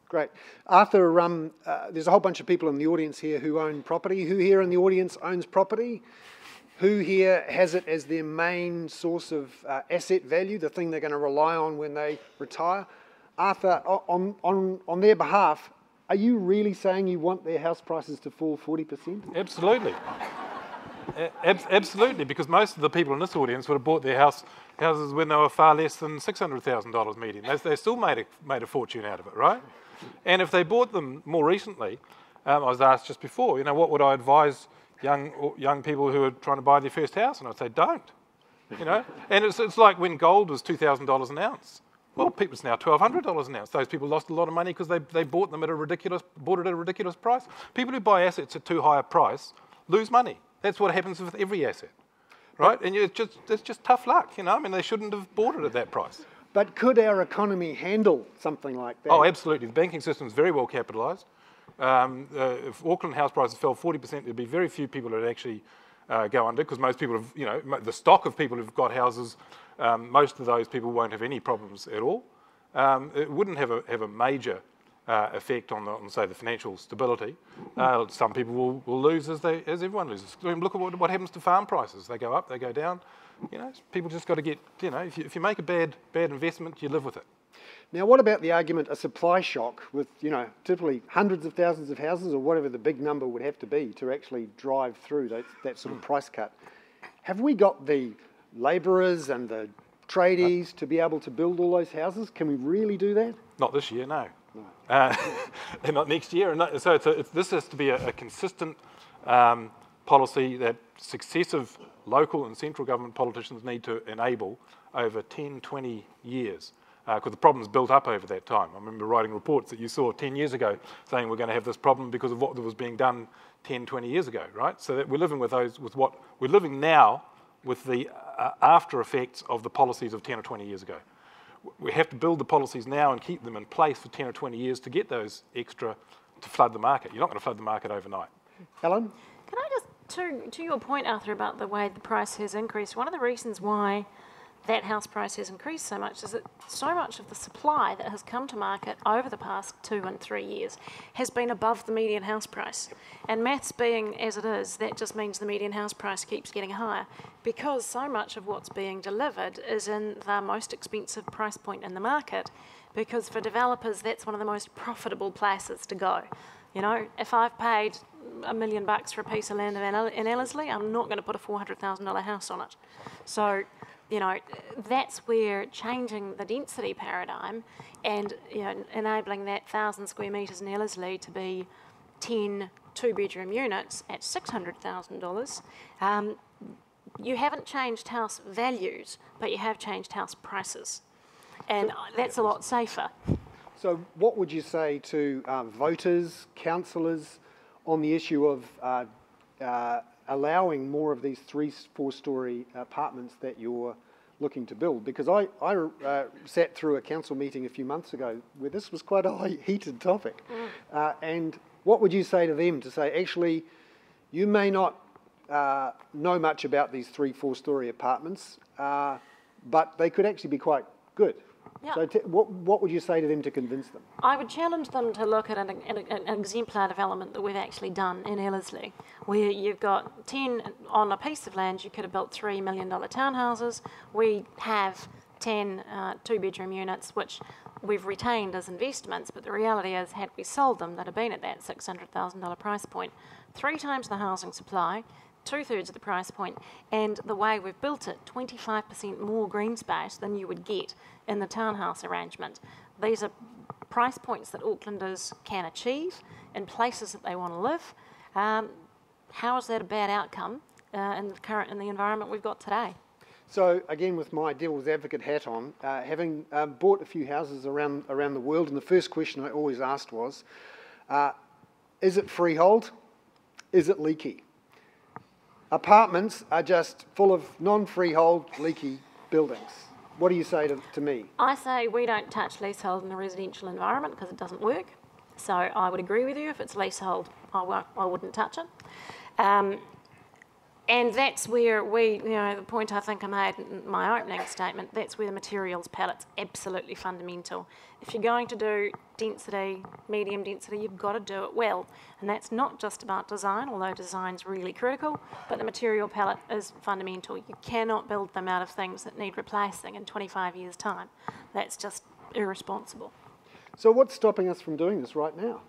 [SPEAKER 2] Great. Arthur, um, uh, there's a whole bunch of people in the audience here who own property. Who here in the audience owns property? Who here has it as their main source of uh, asset value, the thing they're going to rely on when they retire? Arthur, on, on, on their behalf, are you really saying you want their house prices to fall 40%?
[SPEAKER 10] Absolutely. absolutely, because most of the people in this audience would have bought their house houses when they were far less than $600,000 median. They, they still made a, made a fortune out of it, right? And if they bought them more recently, um, I was asked just before, you know, what would I advise young young people who are trying to buy their first house? And I'd say, don't. You know, and it's, it's like when gold was two thousand dollars an ounce. Well, it's now twelve hundred dollars an ounce. Those people lost a lot of money because they, they bought them at a ridiculous bought it at a ridiculous price. People who buy assets at too high a price lose money. That's what happens with every asset, right? And it's just it's just tough luck. You know, I mean, they shouldn't have bought it at that price.
[SPEAKER 2] But could our economy handle something like that?
[SPEAKER 10] Oh, absolutely. The banking system is very well capitalised. Um, uh, if Auckland house prices fell 40%, there'd be very few people that would actually uh, go under because most people have, you know, the stock of people who've got houses, um, most of those people won't have any problems at all. Um, it wouldn't have a, have a major uh, effect on, the, on, say, the financial stability. Uh, some people will, will lose as, they, as everyone loses. I mean, look at what, what happens to farm prices. They go up, they go down. You know, people just got to get, you know, if you, if you make a bad, bad investment, you live with it.
[SPEAKER 2] Now, what about the argument a supply shock with, you know, typically hundreds of thousands of houses or whatever the big number would have to be to actually drive through that, that sort of price cut? Have we got the labourers and the tradies to be able to build all those houses? Can we really do that?
[SPEAKER 10] Not this year, no. no. Uh, and not next year. And not, so it's a, it's, this has to be a, a consistent um, policy that successive local and central government politicians need to enable over 10, 20 years because uh, the problem's built up over that time. I remember writing reports that you saw 10 years ago saying we're going to have this problem because of what was being done 10, 20 years ago, right? So that we're living with those, with what we're living now with the Uh, after effects of the policies of 10 or 20 years ago. We have to build the policies now and keep them in place for 10 or 20 years to get those extra to flood the market. You're not going to flood the market overnight.
[SPEAKER 2] Helen?
[SPEAKER 3] Can I just, to, to your point, Arthur, about the way the price has increased, one of the reasons why that house price has increased so much is that so much of the supply that has come to market over the past two and three years has been above the median house price. And maths being as it is, that just means the median house price keeps getting higher because so much of what's being delivered is in the most expensive price point in the market. Because for developers, that's one of the most profitable places to go. You know, if I've paid a million bucks for a piece of land in Ellerslie, I'm not going to put a $400,000 house on it. So you know, that's where changing the density paradigm and you know, enabling that 1,000 square metres in Ellerslie to be 10 two bedroom units at $600,000, um, you haven't changed house values, but you have changed house prices. And that's a lot safer.
[SPEAKER 2] So, what would you say to um, voters, councillors on the issue of uh, uh, allowing more of these three, four story apartments that you're looking to build. Because I, I uh, sat through a council meeting a few months ago where this was quite a heated topic. Mm. Uh, and what would you say to them to say, actually, you may not uh, know much about these three, four story apartments, uh, but they could actually be quite good. Yeah. So, t- what, what would you say to them to convince them?
[SPEAKER 3] I would challenge them to look at an, an, an, exemplar development that we've actually done in Ellerslie, where you've got 10 on a piece of land, you could have built $3 million townhouses. We have 10 uh, two bedroom units, which we've retained as investments, but the reality is, had we sold them, they'd have been at that $600,000 price point. Three times the housing supply, two thirds of the price point, and the way we've built it, 25% more green space than you would get in the townhouse arrangement. These are price points that Aucklanders can achieve in places that they want to live. Um, how is that a bad outcome uh, in the current in the environment we've got today?
[SPEAKER 2] So again, with my devil's advocate hat on, uh, having uh, bought a few houses around around the world, and the first question I always asked was, uh, "Is it freehold? Is it leaky?" Apartments are just full of non-freehold, leaky buildings. What do you say to, to me?
[SPEAKER 3] I say we don't touch leasehold in a residential environment because it doesn't work. So I would agree with you. If it's leasehold, I wouldn't touch it. Um, and that's where we, you know, the point I think I made in my opening statement, that's where the materials palette's absolutely fundamental. If you're going to do density, medium density, you've got to do it well. And that's not just about design, although design's really critical, but the material palette is fundamental. You cannot build them out of things that need replacing in 25 years' time. That's just irresponsible.
[SPEAKER 2] So, what's stopping us from doing this right now?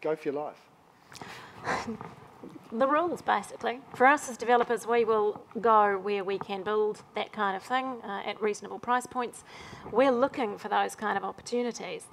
[SPEAKER 2] Go for your life.
[SPEAKER 3] the rules basically. For us as developers, we will go where we can build that kind of thing uh, at reasonable price points. We're looking for those kind of opportunities.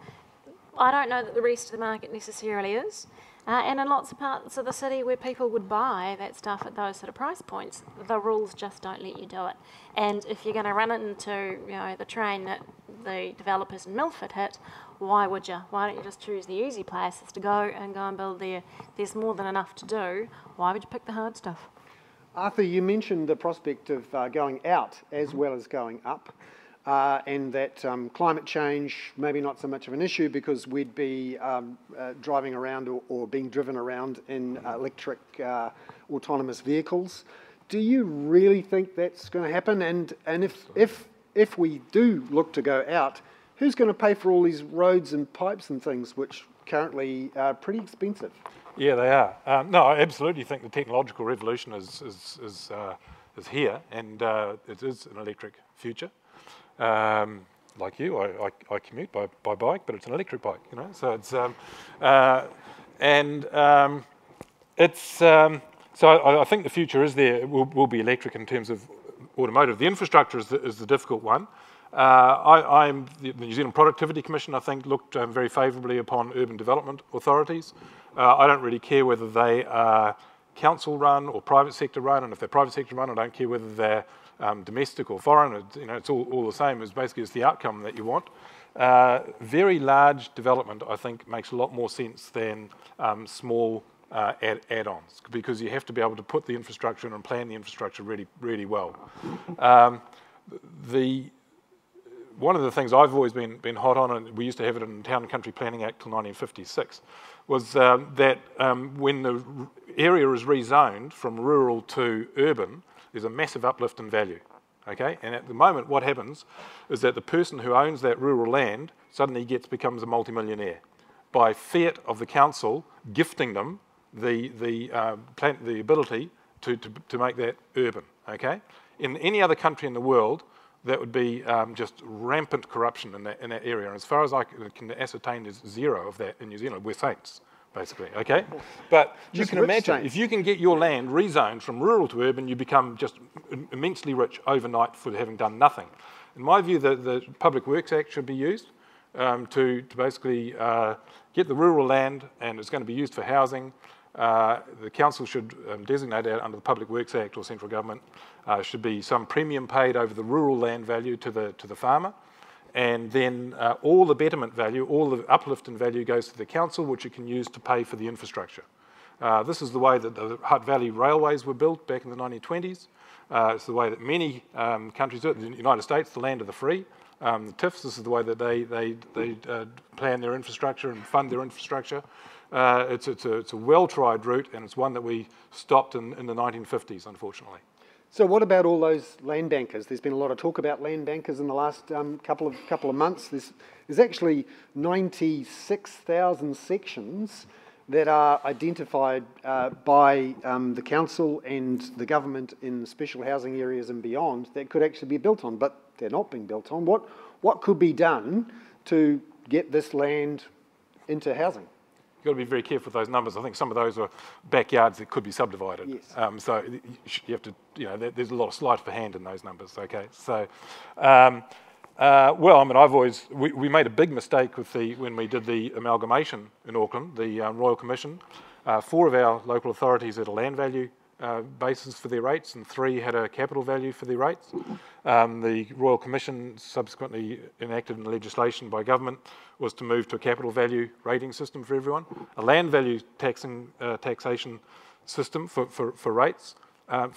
[SPEAKER 3] I don't know that the rest of the market necessarily is. Uh, and in lots of parts of the city where people would buy that stuff at those sort of price points, the rules just don't let you do it. And if you're going to run into you know the train that the developers in Milford hit, why would you? Why don't you just choose the easy places to go and go and build there? There's more than enough to do. Why would you pick the hard stuff?
[SPEAKER 2] Arthur, you mentioned the prospect of uh, going out as well as going up uh, and that um, climate change maybe not so much of an issue because we'd be um, uh, driving around or, or, being driven around in electric uh, autonomous vehicles. Do you really think that's going to happen? And and if if if we do look to go out, who's going to pay for all these roads and pipes and things, which currently are pretty expensive?
[SPEAKER 10] Yeah, they are. Um, no, I absolutely think the technological revolution is is is, uh, is here, and uh, it is an electric future. Um, like you, I, I, I, commute by, by bike, but it's an electric bike, you know. So it's um, uh, and um, it's um, so I, I, think the future is there. It will, will be electric in terms of automotive. The infrastructure is the, is the difficult one. Uh, I, am the New Zealand Productivity Commission. I think looked um, very favourably upon urban development authorities. Uh, I don't really care whether they are council run or private sector run, and if they're private sector run, I don't care whether they're um, domestic or foreign. It, you know, it's all, all the same. It's basically it's the outcome that you want. Uh, very large development, I think, makes a lot more sense than um, small uh, add, add-ons because you have to be able to put the infrastructure in and plan the infrastructure really, really well. Um, the one of the things I've always been, been hot on, and we used to have it in the Town and Country Planning Act till 1956, was um, that um, when the area is rezoned from rural to urban, there's a massive uplift in value. Okay, and at the moment, what happens is that the person who owns that rural land suddenly gets becomes a multimillionaire by fiat of the council gifting them the the uh, plan, the ability to, to to make that urban. Okay, in any other country in the world, that would be um, just rampant corruption in that in that area. And as far as I can ascertain, there's zero of that in New Zealand. We're saints basically, okay? But you can imagine, if you can get your land rezoned from rural to urban, you become just immensely rich overnight for having done nothing. In my view, the, the Public Works Act should be used um, to, to basically uh, get the rural land and it's going to be used for housing. Uh, the council should um, designate that under the Public Works Act or central government uh, should be some premium paid over the rural land value to the, to the farmer and then uh, all the betterment value, all the uplift in value goes to the council, which it can use to pay for the infrastructure. Uh, this is the way that the Hutt Valley railways were built back in the 1920s. Uh, it's the way that many um, countries do it. The United States, the land of the free. Um, the TIFs, this is the way that they, they, they uh, plan their infrastructure and fund their infrastructure. Uh, it's, it's a, a well-tried route, and it's one that we stopped in, in the 1950s, unfortunately.
[SPEAKER 2] So what about all those land bankers? There's been a lot of talk about land bankers in the last um, couple of couple of months. There's, there's actually 96,000 sections that are identified uh, by um, the council and the government in special housing areas and beyond that could actually be built on, but they're not being built on. What what could be done to get this land into housing?
[SPEAKER 10] Got to be very careful with those numbers. I think some of those are backyards that could be subdivided.
[SPEAKER 2] Yes.
[SPEAKER 10] Um, so you have to, you know, there's a lot of sleight of hand in those numbers. Okay. So, um, uh, well, I mean, I've always we, we, made a big mistake with the when we did the amalgamation in Auckland, the um, Royal Commission. Uh, four of our local authorities had a land value uh, basis for their rates, and three had a capital value for their rates. Um, the Royal Commission, subsequently enacted in legislation by government, was to move to a capital value rating system for everyone, a land value taxing, uh, taxation system for, for, for rates, uh,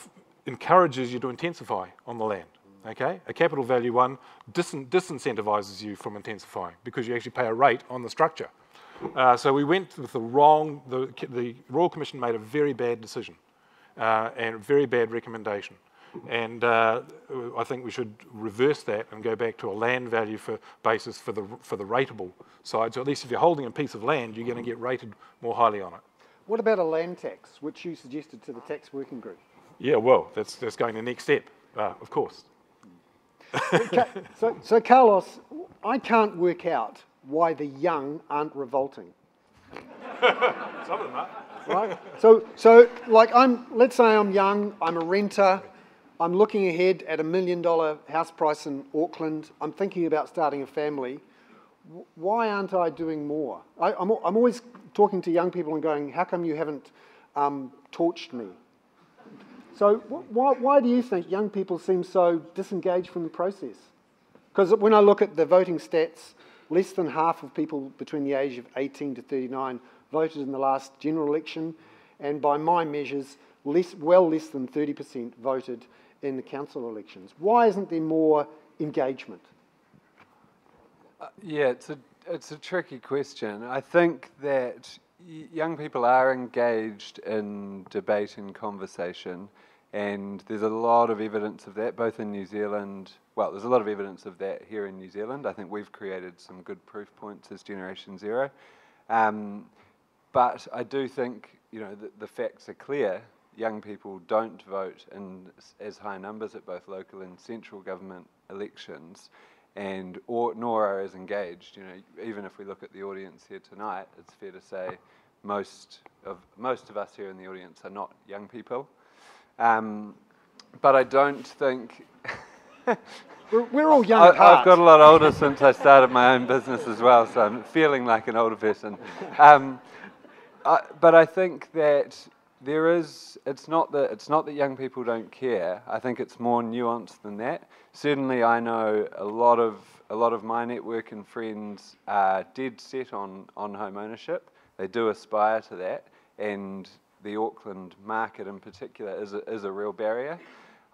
[SPEAKER 10] encourages you to intensify on the land. Okay, a capital value one dis- disincentivizes you from intensifying because you actually pay a rate on the structure. Uh, so we went with the wrong. The, the Royal Commission made a very bad decision uh, and very bad recommendation. And uh, I think we should reverse that and go back to a land value for basis for the for the rateable side. So at least if you're holding a piece of land, you're going to get rated more highly on it.
[SPEAKER 2] What about a land tax, which you suggested to the tax working group?
[SPEAKER 10] Yeah, well, that's that's going the next step, uh, of course.
[SPEAKER 2] so, so Carlos, I can't work out why the young aren't revolting.
[SPEAKER 10] Some of them are
[SPEAKER 2] right? So, so like I'm, let's say I'm young, I'm a renter, I'm looking ahead at a million dollar house price in Auckland, I'm thinking about starting a family. Why aren't I doing more? I, am I'm, I'm always talking to young people and going, how come you haven't um, torched me? So why, why do you think young people seem so disengaged from the process? Because when I look at the voting stats, less than half of people between the age of 18 to 39 voted in the last general election, and by my measures, less, well less than 30% voted in the council elections. Why isn't there more engagement?
[SPEAKER 11] Uh, yeah, it's a, it's a tricky question. I think that young people are engaged in debate and conversation, And there's a lot of evidence of that, both in New Zealand. Well, there's a lot of evidence of that here in New Zealand. I think we've created some good proof points as Generation Zero. Um, but I do think, you know, the, the facts are clear. Young people don't vote in as high numbers at both local and central government elections, and or, nor are as engaged. You know, even if we look at the audience here tonight, it's fair to say most of most of us here in the audience are not young people. Um, but I don't think.
[SPEAKER 2] we're, we're, all young.
[SPEAKER 11] I, have got a lot older since I started my own business as well, so I'm feeling like an older person. Um, I, but I think that there is. It's not that it's not that young people don't care. I think it's more nuanced than that. Certainly, I know a lot of a lot of my network and friends are dead set on on home ownership. They do aspire to that, and the Auckland market in particular is a, is a real barrier.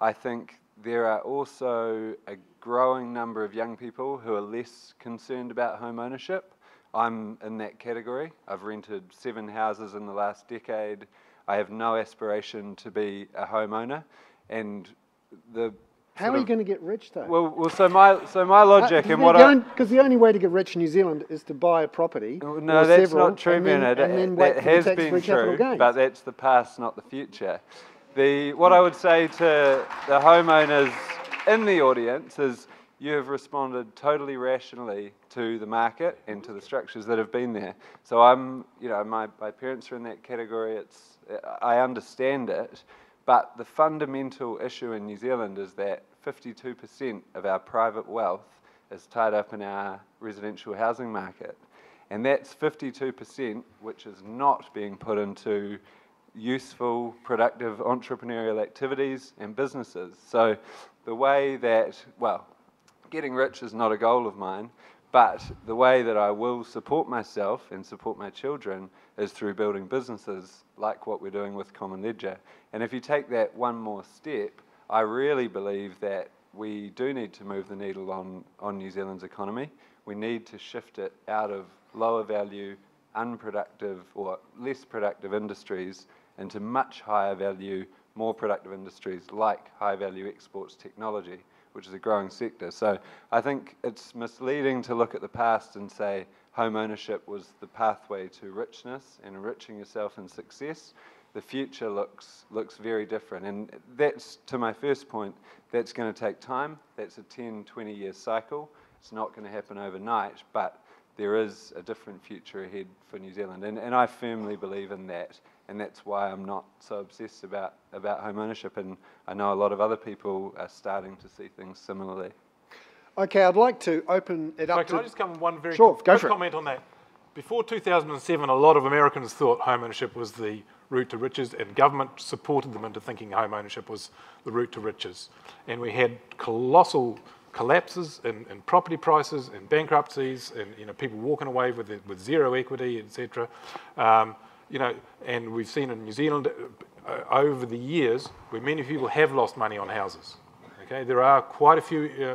[SPEAKER 11] I think there are also a growing number of young people who are less concerned about home ownership. I'm in that category. I've rented seven houses in the last decade. I have no aspiration to be a homeowner, and the
[SPEAKER 2] how are you going to get rich, though?
[SPEAKER 11] Well, well, so my so my logic uh, and what
[SPEAKER 2] I because the only way to get rich in New Zealand is to buy a property.
[SPEAKER 11] No, that's several, not true, Bernard. That has been true, but that's the past, not the future. The what I would say to the homeowners in the audience is you have responded totally rationally to the market and to the structures that have been there. So I'm, you know, my, my parents are in that category. It's I understand it. But the fundamental issue in New Zealand is that 52% of our private wealth is tied up in our residential housing market. And that's 52%, which is not being put into useful, productive entrepreneurial activities and businesses. So the way that, well, getting rich is not a goal of mine, but the way that I will support myself and support my children is through building businesses like what we're doing with Common Ledger. And if you take that one more step, I really believe that we do need to move the needle on, on New Zealand's economy. We need to shift it out of lower value, unproductive, or less productive industries into much higher value, more productive industries like high value exports technology, which is a growing sector. So I think it's misleading to look at the past and say, home ownership was the pathway to richness and enriching yourself in success, the future looks looks very different. And that's to my first point, that's going to take time. That's a 10, 20 year cycle. It's not going to happen overnight, but there is a different future ahead for New Zealand. And, and I firmly believe in that. And that's why I'm not so obsessed about, about home ownership. And I know a lot of other people are starting to see things similarly.
[SPEAKER 2] Okay, I'd like to open it
[SPEAKER 10] Sorry,
[SPEAKER 2] up.
[SPEAKER 10] Can I just come one very
[SPEAKER 2] sure,
[SPEAKER 10] quick
[SPEAKER 2] go
[SPEAKER 10] comment on that? Before 2007, a lot of Americans thought home ownership was the route to riches, and government supported them into thinking home ownership was the route to riches. And we had colossal collapses in, in property prices and bankruptcies, and you know people walking away with with zero equity, etc. Um, you know, and we've seen in New Zealand uh, over the years where many people have lost money on houses. Okay, there are quite a few uh,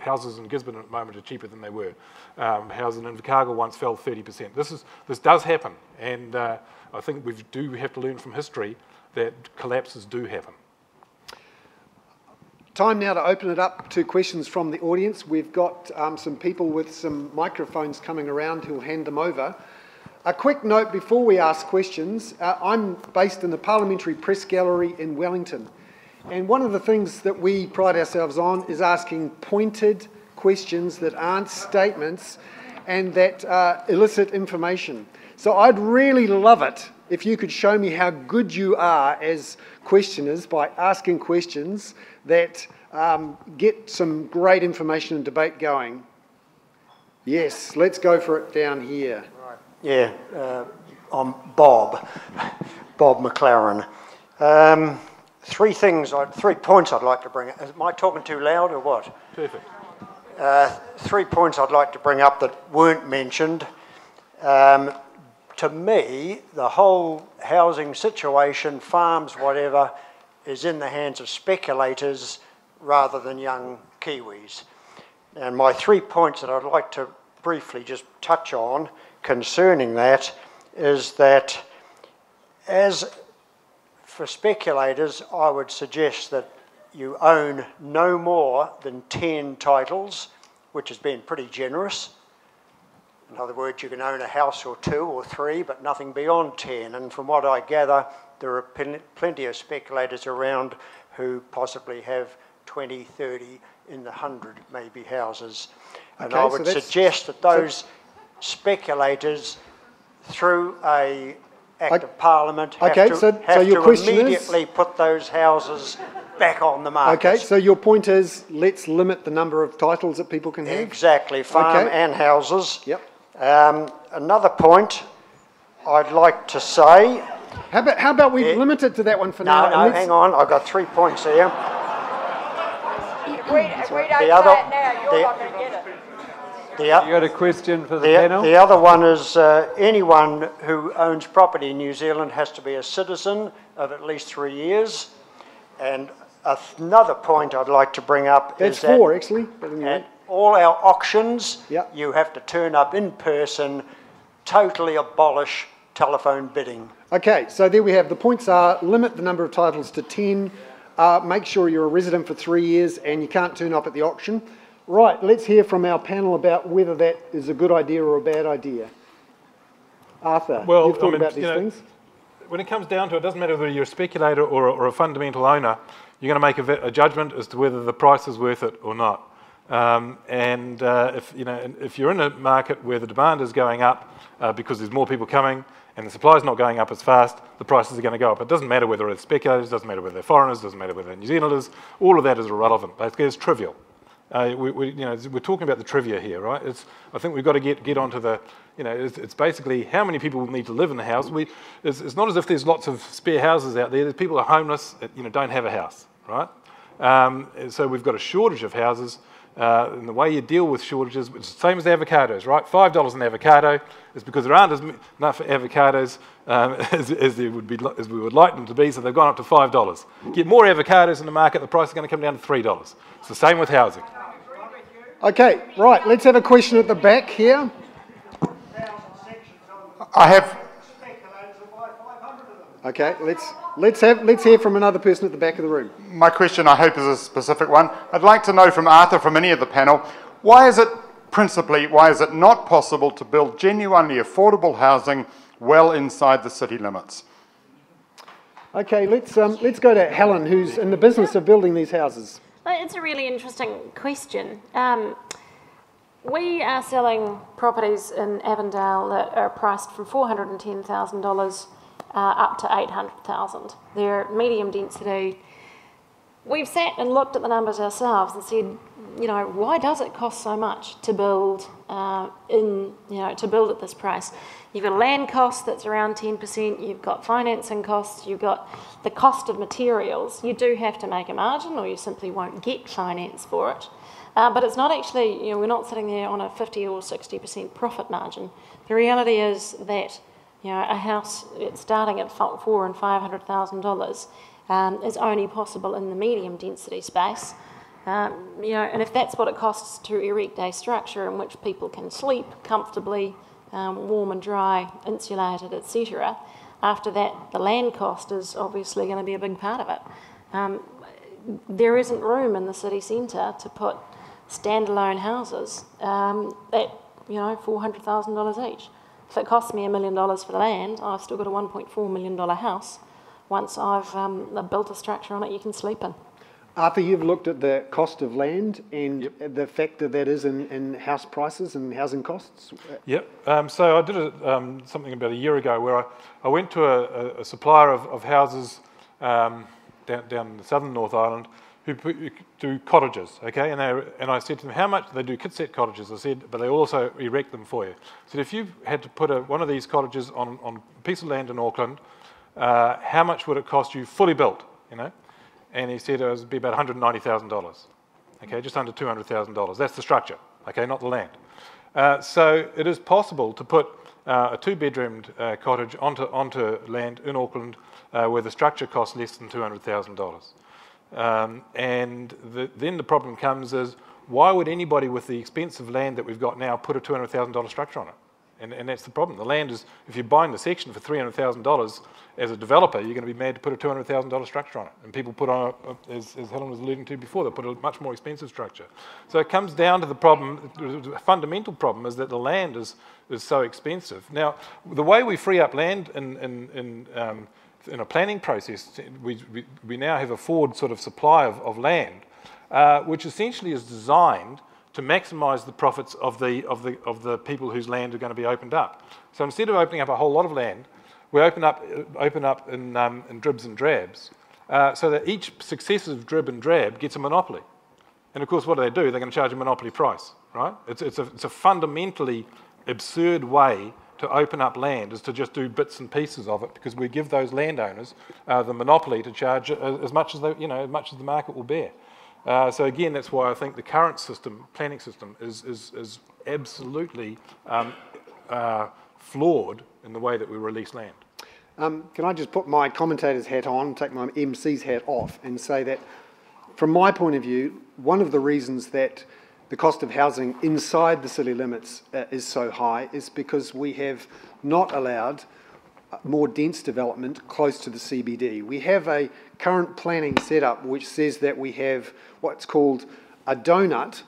[SPEAKER 10] houses in Gisborne at the moment are cheaper than they were. Um, houses in Invercargill once fell 30%. This, is, this does happen, and uh, I think we do have to learn from history that collapses do happen.
[SPEAKER 2] Time now to open it up to questions from the audience. We've got um, some people with some microphones coming around who'll hand them over. A quick note before we ask questions. Uh, I'm based in the Parliamentary Press Gallery in Wellington. And one of the things that we pride ourselves on is asking pointed questions that aren't statements and that uh, elicit information. So I'd really love it if you could show me how good you are as questioners by asking questions that um, get some great information and debate going. Yes, let's go for it down here.
[SPEAKER 12] Right. Yeah, uh, I'm Bob, Bob McLaren. Um, three things, I'd, three points I'd like to bring. Am I talking too loud or what?
[SPEAKER 10] Perfect.
[SPEAKER 12] Uh, three points I'd like to bring up that weren't mentioned. Um, to me, the whole housing situation, farms, whatever, is in the hands of speculators rather than young Kiwis. And my three points that I'd like to briefly just touch on concerning that is that as for speculators, I would suggest that you own no more than 10 titles, which has been pretty generous. In other words, you can own a house or two or three, but nothing beyond 10. And from what I gather, there are plen- plenty of speculators around who possibly have 20, 30, in the 100 maybe houses. And
[SPEAKER 2] Okay,
[SPEAKER 12] I would
[SPEAKER 2] that's-
[SPEAKER 12] suggest that
[SPEAKER 2] so-
[SPEAKER 12] those speculators, through a act
[SPEAKER 2] Ok-
[SPEAKER 12] of parliament, have
[SPEAKER 2] okay,
[SPEAKER 12] to,
[SPEAKER 2] so- so your
[SPEAKER 12] to
[SPEAKER 2] question is-
[SPEAKER 12] immediately put those houses back on the market.
[SPEAKER 2] Okay, so your point is let's limit the number of titles that people can have?
[SPEAKER 12] Exactly, farm
[SPEAKER 2] Okay.
[SPEAKER 12] and houses.
[SPEAKER 2] Yep.
[SPEAKER 12] Um, another point I'd like to say.
[SPEAKER 2] How about, how about we limit it to that one for
[SPEAKER 12] No,
[SPEAKER 2] now? and
[SPEAKER 12] no, hang on, I've got three points here.
[SPEAKER 13] If we, if we don't
[SPEAKER 12] The
[SPEAKER 13] say
[SPEAKER 12] other-
[SPEAKER 13] it now, you're
[SPEAKER 12] the-
[SPEAKER 13] not going to get it.
[SPEAKER 12] The,
[SPEAKER 11] You got a question for the,
[SPEAKER 12] the,
[SPEAKER 11] panel?
[SPEAKER 12] the other one is uh, anyone who owns property in New Zealand has to be a citizen of at least three years. And another point I'd like to bring up
[SPEAKER 2] That's
[SPEAKER 12] is that
[SPEAKER 2] four, actually.
[SPEAKER 12] at all our auctions,
[SPEAKER 2] Yep.
[SPEAKER 12] you have to turn up in person, totally abolish telephone bidding.
[SPEAKER 2] Okay, so there we have. The points are limit the number of titles to 10, uh, make sure you're a resident for three years, and you can't turn up at the auction. Right, let's hear from our panel about whether that is a good idea or a bad idea. Arthur,
[SPEAKER 10] Well,
[SPEAKER 2] you've
[SPEAKER 10] I
[SPEAKER 2] thought
[SPEAKER 10] mean,
[SPEAKER 2] about these
[SPEAKER 10] know,
[SPEAKER 2] things?
[SPEAKER 10] when it comes down to it, it doesn't matter whether you're a speculator or a, or a fundamental owner, you're going to make a, a judgment as to whether the price is worth it or not. Um, and uh, if you know, if you're in a market where the demand is going up uh, because there's more people coming and the supply is not going up as fast, the prices are going to go up. It doesn't matter whether it's speculators, it doesn't matter whether they're foreigners, it doesn't matter whether they're New Zealanders. All of that is irrelevant. Basically, it's trivial. Uh, we, we, you know, we're talking about the trivia here, right? It's, I think we've got to get, get onto the, you know, it's, it's basically how many people need to live in the house. We, it's, it's not as if there's lots of spare houses out there. There's people who are homeless, you know, don't have a house, right? Um, so we've got a shortage of houses. Uh, and the way you deal with shortages, it's the same as avocados, right? Five dollars an avocado is because there aren't enough avocados um, as, as, there would be, as we would like them to be, so they've gone up to five dollars. Get more avocados in the market, the price is going to come down to three dollars. It's the same with housing.
[SPEAKER 2] Okay, right, let's have a question at the back here.
[SPEAKER 14] I have,
[SPEAKER 2] Okay, let's, let's, have, let's hear from another person at the back of the room.
[SPEAKER 14] my question I hope is a specific one. I'd like to know from Arthur, from any of the panel, why is it, principally, why is it not possible to build genuinely affordable housing well inside the city limits?
[SPEAKER 2] Okay, let's, um, let's go to Helen, who's in the business of building these houses.
[SPEAKER 3] It's a really interesting question. Um, we are selling properties in Avondale that are priced from $410,000 uh, up to 800,000. They're medium density. We've sat and looked at the numbers ourselves and said, you know, why does it cost so much to build uh, in, you know, to build at this price? You've got a land cost that's around 10%, you've got financing costs, you've got the cost of materials. You do have to make a margin or you simply won't get finance for it. Uh, but it's not actually, you know, we're not sitting there on a 50 or 60% profit margin. The reality is that, you know, a house it's starting at fo- four and five hundred thousand dollars um, is only possible in the medium density space. Um, you know, and if that's what it costs to erect a structure in which people can sleep comfortably, um, warm and dry, insulated, etc., after that, the land cost is obviously going to be a big part of it. Um, there isn't room in the city centre to put standalone houses um, at you know four hundred thousand dollars each. If it costs me a million dollars for the land, I've still got a one point four million dollar house. Once I've um, built a structure on it, you can sleep in.
[SPEAKER 2] Arthur, you've looked at the cost of land and the factor that is in, in house prices and housing costs.
[SPEAKER 10] Yep. Um, so I did a, um, something about a year ago where I, I went to a, a, supplier of, of houses um, down, down in the southern North Island who put, who do cottages, okay? And, they, and I said to them, how much do they do kit set cottages? I said, but they also erect them for you. I said, if you had to put a, one of these cottages on, on a piece of land in Auckland, uh, how much would it cost you fully built, you know? And he said it would be about $190,000, okay, just under $200,000. That's the structure, okay, not the land. Uh, so it is possible to put uh, a two-bedroomed uh, cottage onto, onto land in Auckland uh, where the structure costs less than $200,000. Um, and the, then the problem comes is, why would anybody with the expensive land that we've got now put a $200,000 structure on it? And, and that's the problem. The land is, if you're buying the section for $300,000 as a developer, you're going to be mad to put a $200,000 structure on it. And people put on, a, as, as Helen was alluding to before, they put a much more expensive structure. So it comes down to the problem, the fundamental problem is that the land is, is so expensive. Now, the way we free up land in, in, in, um, in a planning process, we, we, we, now have a forward sort of supply of, of land, uh, which essentially is designed to maximise the profits of the, of, the, of the people whose land are going to be opened up. So instead of opening up a whole lot of land, we open up, open up in, um, in dribs and drabs uh, so that each successive drib and drab gets a monopoly. And of course, what do they do? They're going to charge a monopoly price, right? It's, it's, a, it's a fundamentally absurd way to open up land is to just do bits and pieces of it because we give those landowners uh, the monopoly to charge as much as, they, you know, as much as the market will bear. Uh, so again, that's why I think the current system, planning system, is, is, is absolutely um, uh, flawed in the way that we release land.
[SPEAKER 2] Um, can I just put my commentator's hat on, take my MC's hat off, and say that from my point of view, one of the reasons that the cost of housing inside the city limits uh, is so high is because we have not allowed more dense development close to the CBD. We have a current planning setup which says that we have what's called a donut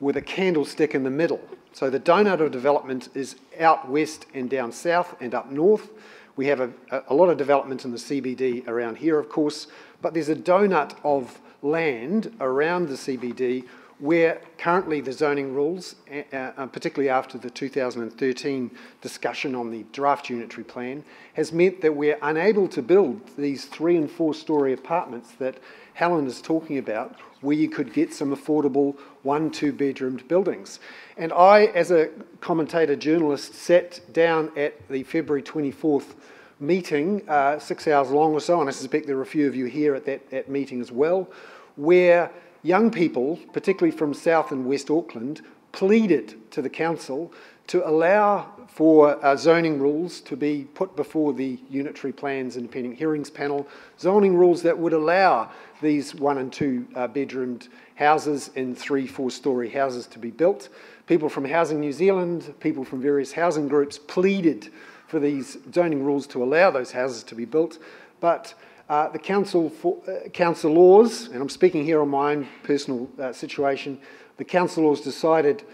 [SPEAKER 2] with a candlestick in the middle. So the donut of development is out west and down south and up north. We have a, a lot of development in the CBD around here, of course, but there's a donut of land around the CBD where currently the zoning rules, uh, uh, particularly after the 2013 discussion on the draft unitary plan, has meant that we're unable to build these three and four story apartments that Helen is talking about, where you could get some affordable one, two bedroomed buildings. And I, as a commentator journalist, sat down at the February 24th meeting, uh, six hours long or so, and I suspect there are a few of you here at that, that meeting as well, where young people, particularly from South and West Auckland, pleaded to the council to allow for uh, zoning rules to be put before the unitary plans independent hearings panel, zoning rules that would allow these one and two uh, bedroomed houses and three, four story houses to be built. People from Housing New Zealand, people from various housing groups pleaded for these zoning rules to allow those houses to be built, but uh, the council, for, uh, council laws, and I'm speaking here on my own personal uh, situation, the council laws decided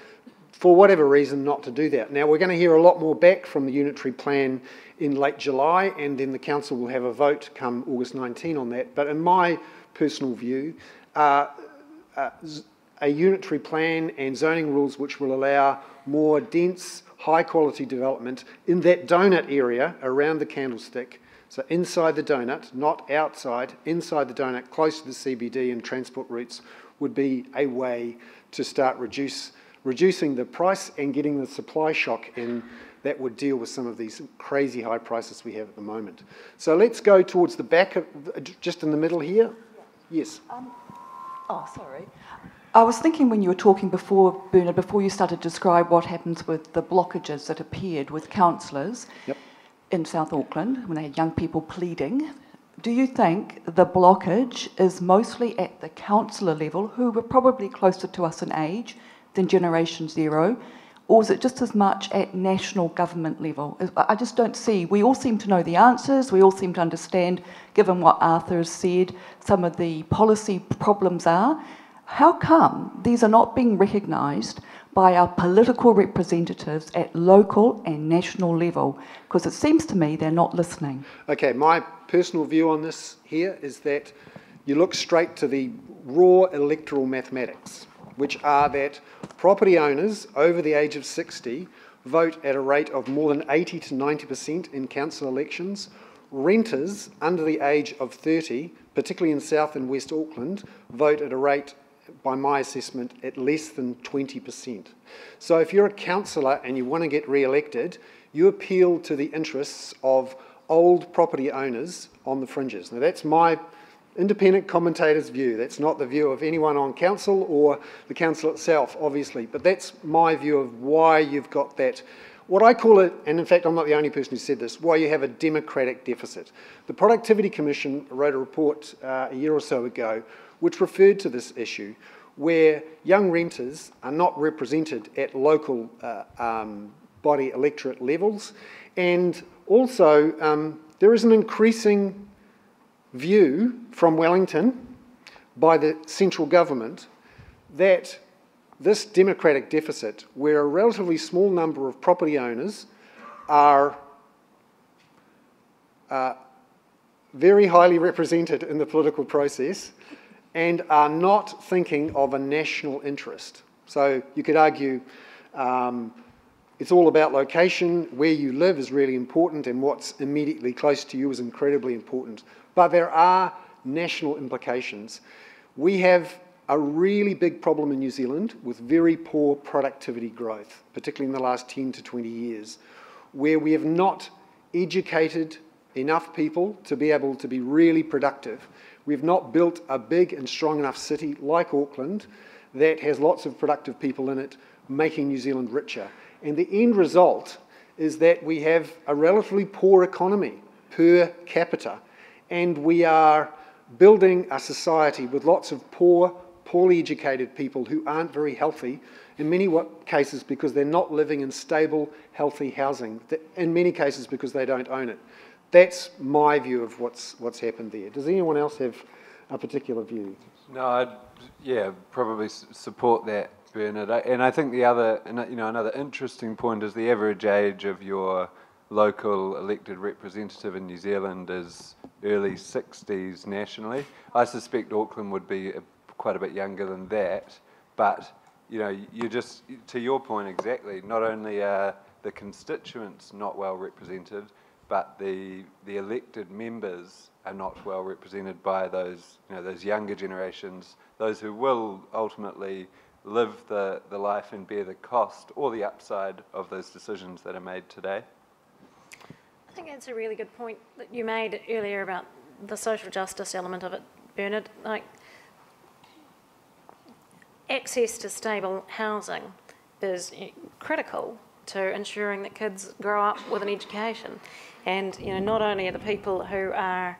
[SPEAKER 2] for whatever reason not to do that. Now we're going to hear a lot more back from the unitary plan in late July and then the council will have a vote come August 19 on that. But in my personal view, uh, uh, a unitary plan and zoning rules which will allow more dense, high quality development in that donut area around the candlestick so inside the donut, not outside, inside the donut, close to the CBD and transport routes would be a way to start reduce, reducing the price and getting the supply shock in that would deal with some of these crazy high prices we have at the moment. So let's go towards the back, of, just in the middle here. Yes. Um,
[SPEAKER 15] oh, sorry. I was thinking when you were talking before, Bernard, before you started to describe what happens with the blockages that appeared with councillors.
[SPEAKER 2] Yep
[SPEAKER 15] in South Auckland when they had young people pleading. Do you think the blockage is mostly at the councillor level, who were probably closer to us in age than Generation Zero, or is it just as much at national government level? I just don't see. We all seem to know the answers. We all seem to understand, given what Arthur has said, some of the policy problems are. How come these are not being recognised by our political representatives at local and national level? Because it seems to me they're not listening.
[SPEAKER 2] Okay, my personal view on this here is that you look straight to the raw electoral mathematics, which are that property owners over the age of 60 vote at a rate of more than 80 to 90% in council elections. Renters under the age of 30, particularly in South and West Auckland, vote at a rate by my assessment, at less than 20%. So if you're a councillor and you want to get re-elected, you appeal to the interests of old property owners on the fringes. Now that's my independent commentator's view. That's not the view of anyone on council or the council itself, obviously, but that's my view of why you've got that what I call it, and in fact I'm not the only person who said this, why you have a democratic deficit. The Productivity Commission wrote a report uh, a year or so ago which referred to this issue where young renters are not represented at local uh, um, body electorate levels. And also, um, there is an increasing view from Wellington by the central government that this democratic deficit, where a relatively small number of property owners are uh, very highly represented in the political process and are not thinking of a national interest. So you could argue um, it's all about location. Where you live is really important, and what's immediately close to you is incredibly important. But there are national implications. We have a really big problem in New Zealand with very poor productivity growth, particularly in the last 10 to 20 years, where we have not educated enough people to be able to be really productive. We've not built a big and strong enough city like Auckland that has lots of productive people in it, making New Zealand richer. And the end result is that we have a relatively poor economy per capita, and we are building a society with lots of poor, poorly educated people who aren't very healthy, in many cases because they're not living in stable, healthy housing, in many cases because they don't own it. That's my view of what's, what's happened there. Does anyone else have a particular view?
[SPEAKER 11] No, I'd, yeah, probably support that, Bernard. And I think the other, you know, another interesting point is the average age of your local elected representative in New Zealand is early 60s nationally. I suspect Auckland would be a, quite a bit younger than that, but you know, you just to your point exactly. Not only are the constituents not well represented, but the, the elected members are not well represented by those, you know, those younger generations, those who will ultimately live the, the life and bear the cost or the upside of those decisions that are made today.
[SPEAKER 3] I think that's a really good point that you made earlier about the social justice element of it, Bernard. Like, access to stable housing is critical to ensuring that kids grow up with an education. And you know, not only are the people who are,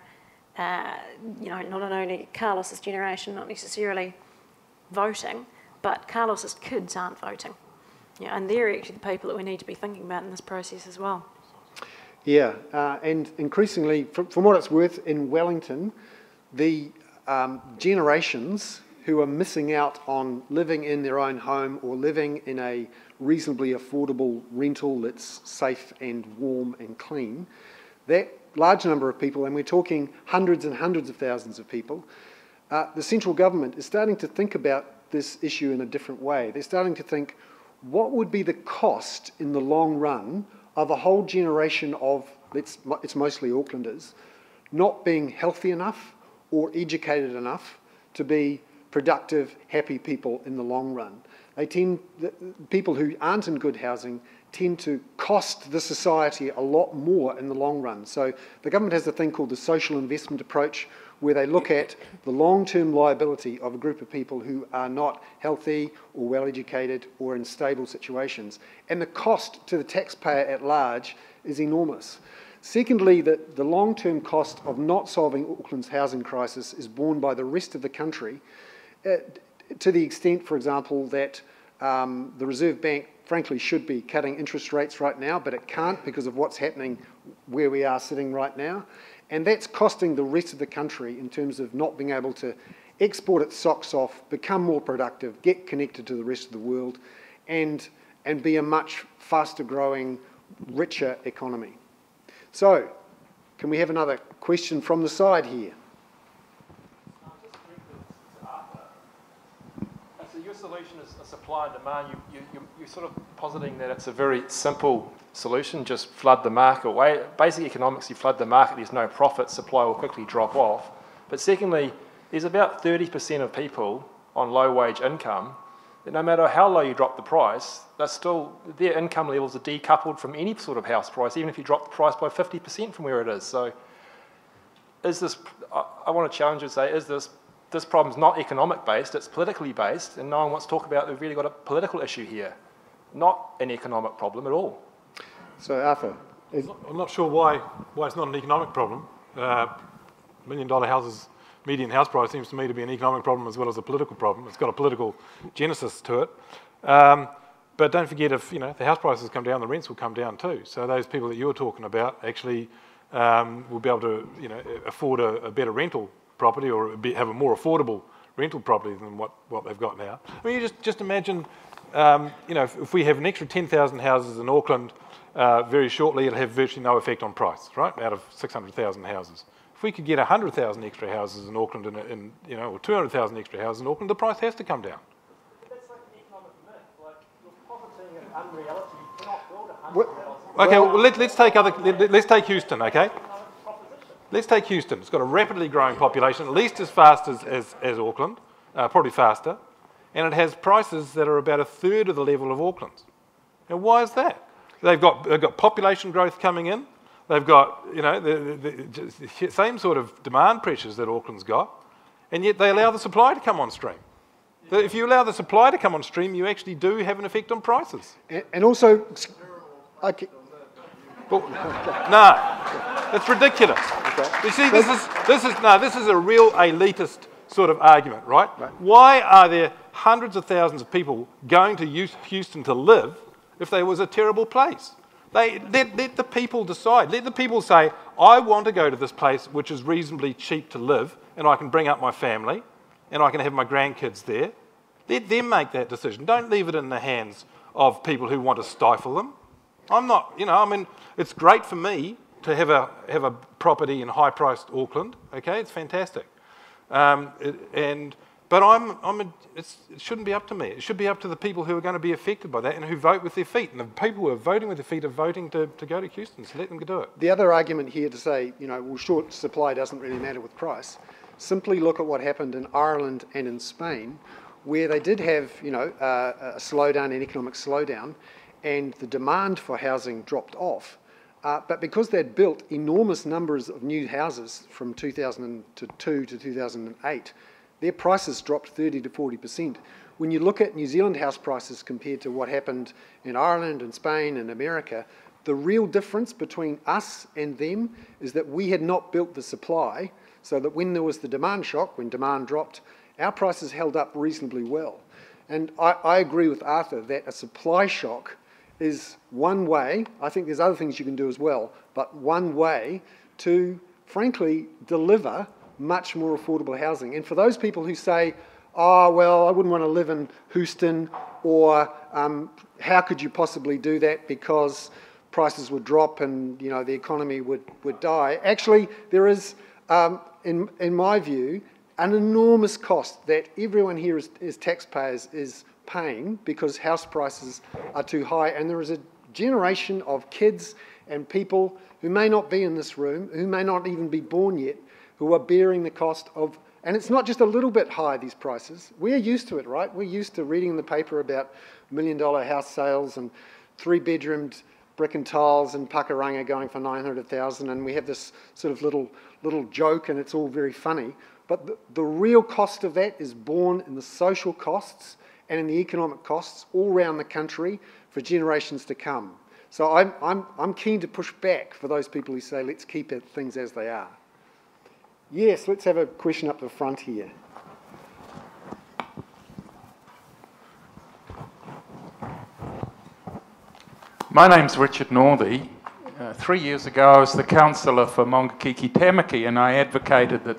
[SPEAKER 3] uh, you know, not only Carlos's generation not necessarily voting, but Carlos's kids aren't voting. Yeah, and they're actually the people that we need to be thinking about in this process as well.
[SPEAKER 2] Yeah, uh, and increasingly, from, from, what it's worth, in Wellington, the um, generations who are missing out on living in their own home or living in a reasonably affordable rental that's safe and warm and clean, that large number of people, and we're talking hundreds and hundreds of thousands of people, uh, the central government is starting to think about this issue in a different way. They're starting to think, what would be the cost in the long run of a whole generation of, it's, it's mostly Aucklanders, not being healthy enough or educated enough to be productive, happy people in the long run. They tend, people who aren't in good housing tend to cost the society a lot more in the long run. So the government has a thing called the social investment approach, where they look at the long-term liability of a group of people who are not healthy or well-educated or in stable situations. And the cost to the taxpayer at large is enormous. Secondly, the, the long-term cost of not solving Auckland's housing crisis is borne by the rest of the country, uh, to the extent, for example, that um, the Reserve Bank, frankly, should be cutting interest rates right now, but it can't because of what's happening where we are sitting right now. And that's costing the rest of the country in terms of not being able to export its socks off, become more productive, get connected to the rest of the world, and, and be a much faster growing, richer economy. So, can we have another question from the side here?
[SPEAKER 16] So your solution is a supply and demand. You, you, you're sort of positing that it's a very simple solution, just flood the market. Basic economics, you flood the market, there's no profit, supply will quickly drop off. But secondly, there's about 30% of people on low wage income that no matter how low you drop the price, they're still, their income levels are decoupled from any sort of house price, even if you drop the price by 50% from where it is. So is this, I, I want to challenge you to say, is this this problem is not economic based, it's politically based, and no one wants to talk about we've really got a political issue here, not an economic problem at all.
[SPEAKER 2] So, Arthur,
[SPEAKER 10] is... I'm not sure why why it's not an economic problem. Uh, million dollar houses, median house price seems to me to be an economic problem as well as a political problem. It's got a political genesis to it. Um, but don't forget if you know the house prices come down, the rents will come down too. So those people that you were talking about actually um, will be able to you know afford a, a better rental property or have a more affordable rental property than what, what they've got now. I mean, you just just imagine, um, you know, if, if, we have an extra 10,000 houses in Auckland, uh, very shortly it'll have virtually no effect on price, right? Out of 600,000 houses. If we could get 100,000 extra houses in Auckland, in, in, you know, or 200,000 extra houses in Auckland, the price has to come down. Okay, well, let, us take other. Let, us take Houston. Okay, let's take Houston. It's got a rapidly growing population, at least as fast as as, as Auckland, uh, probably faster, and it has prices that are about a third of the level of Auckland's. Now, why is that? They've got they've got population growth coming in. They've got you know the, the, the same sort of demand pressures that Auckland's got, and yet they allow the supply to come on stream. If you allow the supply to come on stream, you actually do have an effect on prices.
[SPEAKER 2] And also, okay.
[SPEAKER 10] Well, no, it's ridiculous. Okay. You see, this is this is no, this is a real elitist sort of argument, right? right? Why are there hundreds of thousands of people going to Houston to live if there was a terrible place? They, let, let the people decide. Let the people say, I want to go to this place which is reasonably cheap to live, and I can bring up my family, and I can have my grandkids there. Let them make that decision. Don't leave it in the hands of people who want to stifle them. I'm not, you know, I mean, it's great for me to have a, have a property in high priced Auckland, okay? It's fantastic. Um, it, and, but I'm, I'm a, it shouldn't be up to me. It should be up to the people who are going to be affected by that and who vote with their feet. And the people who are voting with their feet are voting to, to go to Houston, so let them do it.
[SPEAKER 2] The other argument here to say, you know, well, short supply doesn't really matter with price. Simply look at what happened in Ireland and in Spain, where they did have, you know, uh, a slowdown, an economic slowdown, and the demand for housing dropped off. Uh, but because they'd built enormous numbers of new houses from 2002 to 2008, their prices dropped 30 to 40%. When you look at New Zealand house prices compared to what happened in Ireland and Spain and America, the real difference between us and them is that we had not built the supply, so that when there was the demand shock, when demand dropped, our prices held up reasonably well. And I, I agree with Arthur that a supply shock is one way, I think there's other things you can do as well, but one way to, frankly, deliver much more affordable housing. And for those people who say, oh, well, I wouldn't want to live in Houston, or um, how could you possibly do that because prices would drop and you know the economy would, would die. Actually, there is, um, in, in my view, an enormous cost that everyone here as, as taxpayers is paying because house prices are too high. And there is a generation of kids and people who may not be in this room, who may not even be born yet, who are bearing the cost of. And it's not just a little bit high, these prices. We're used to it, right? We're used to reading in the paper about million dollar house sales and three bedroomed brick and tiles in Pakuranga going for 900,000 and we have this sort of little little joke and it's all very funny but the, the real cost of that is borne in the social costs and in the economic costs all around the country for generations to come. So I'm, I'm, I'm keen to push back for those people who say, let's keep things as they are. Yes, let's have a question up the front here.
[SPEAKER 17] My name's Richard Northey. Uh, three years ago, I was the councillor for Maungakiekie Tamaki, and I advocated that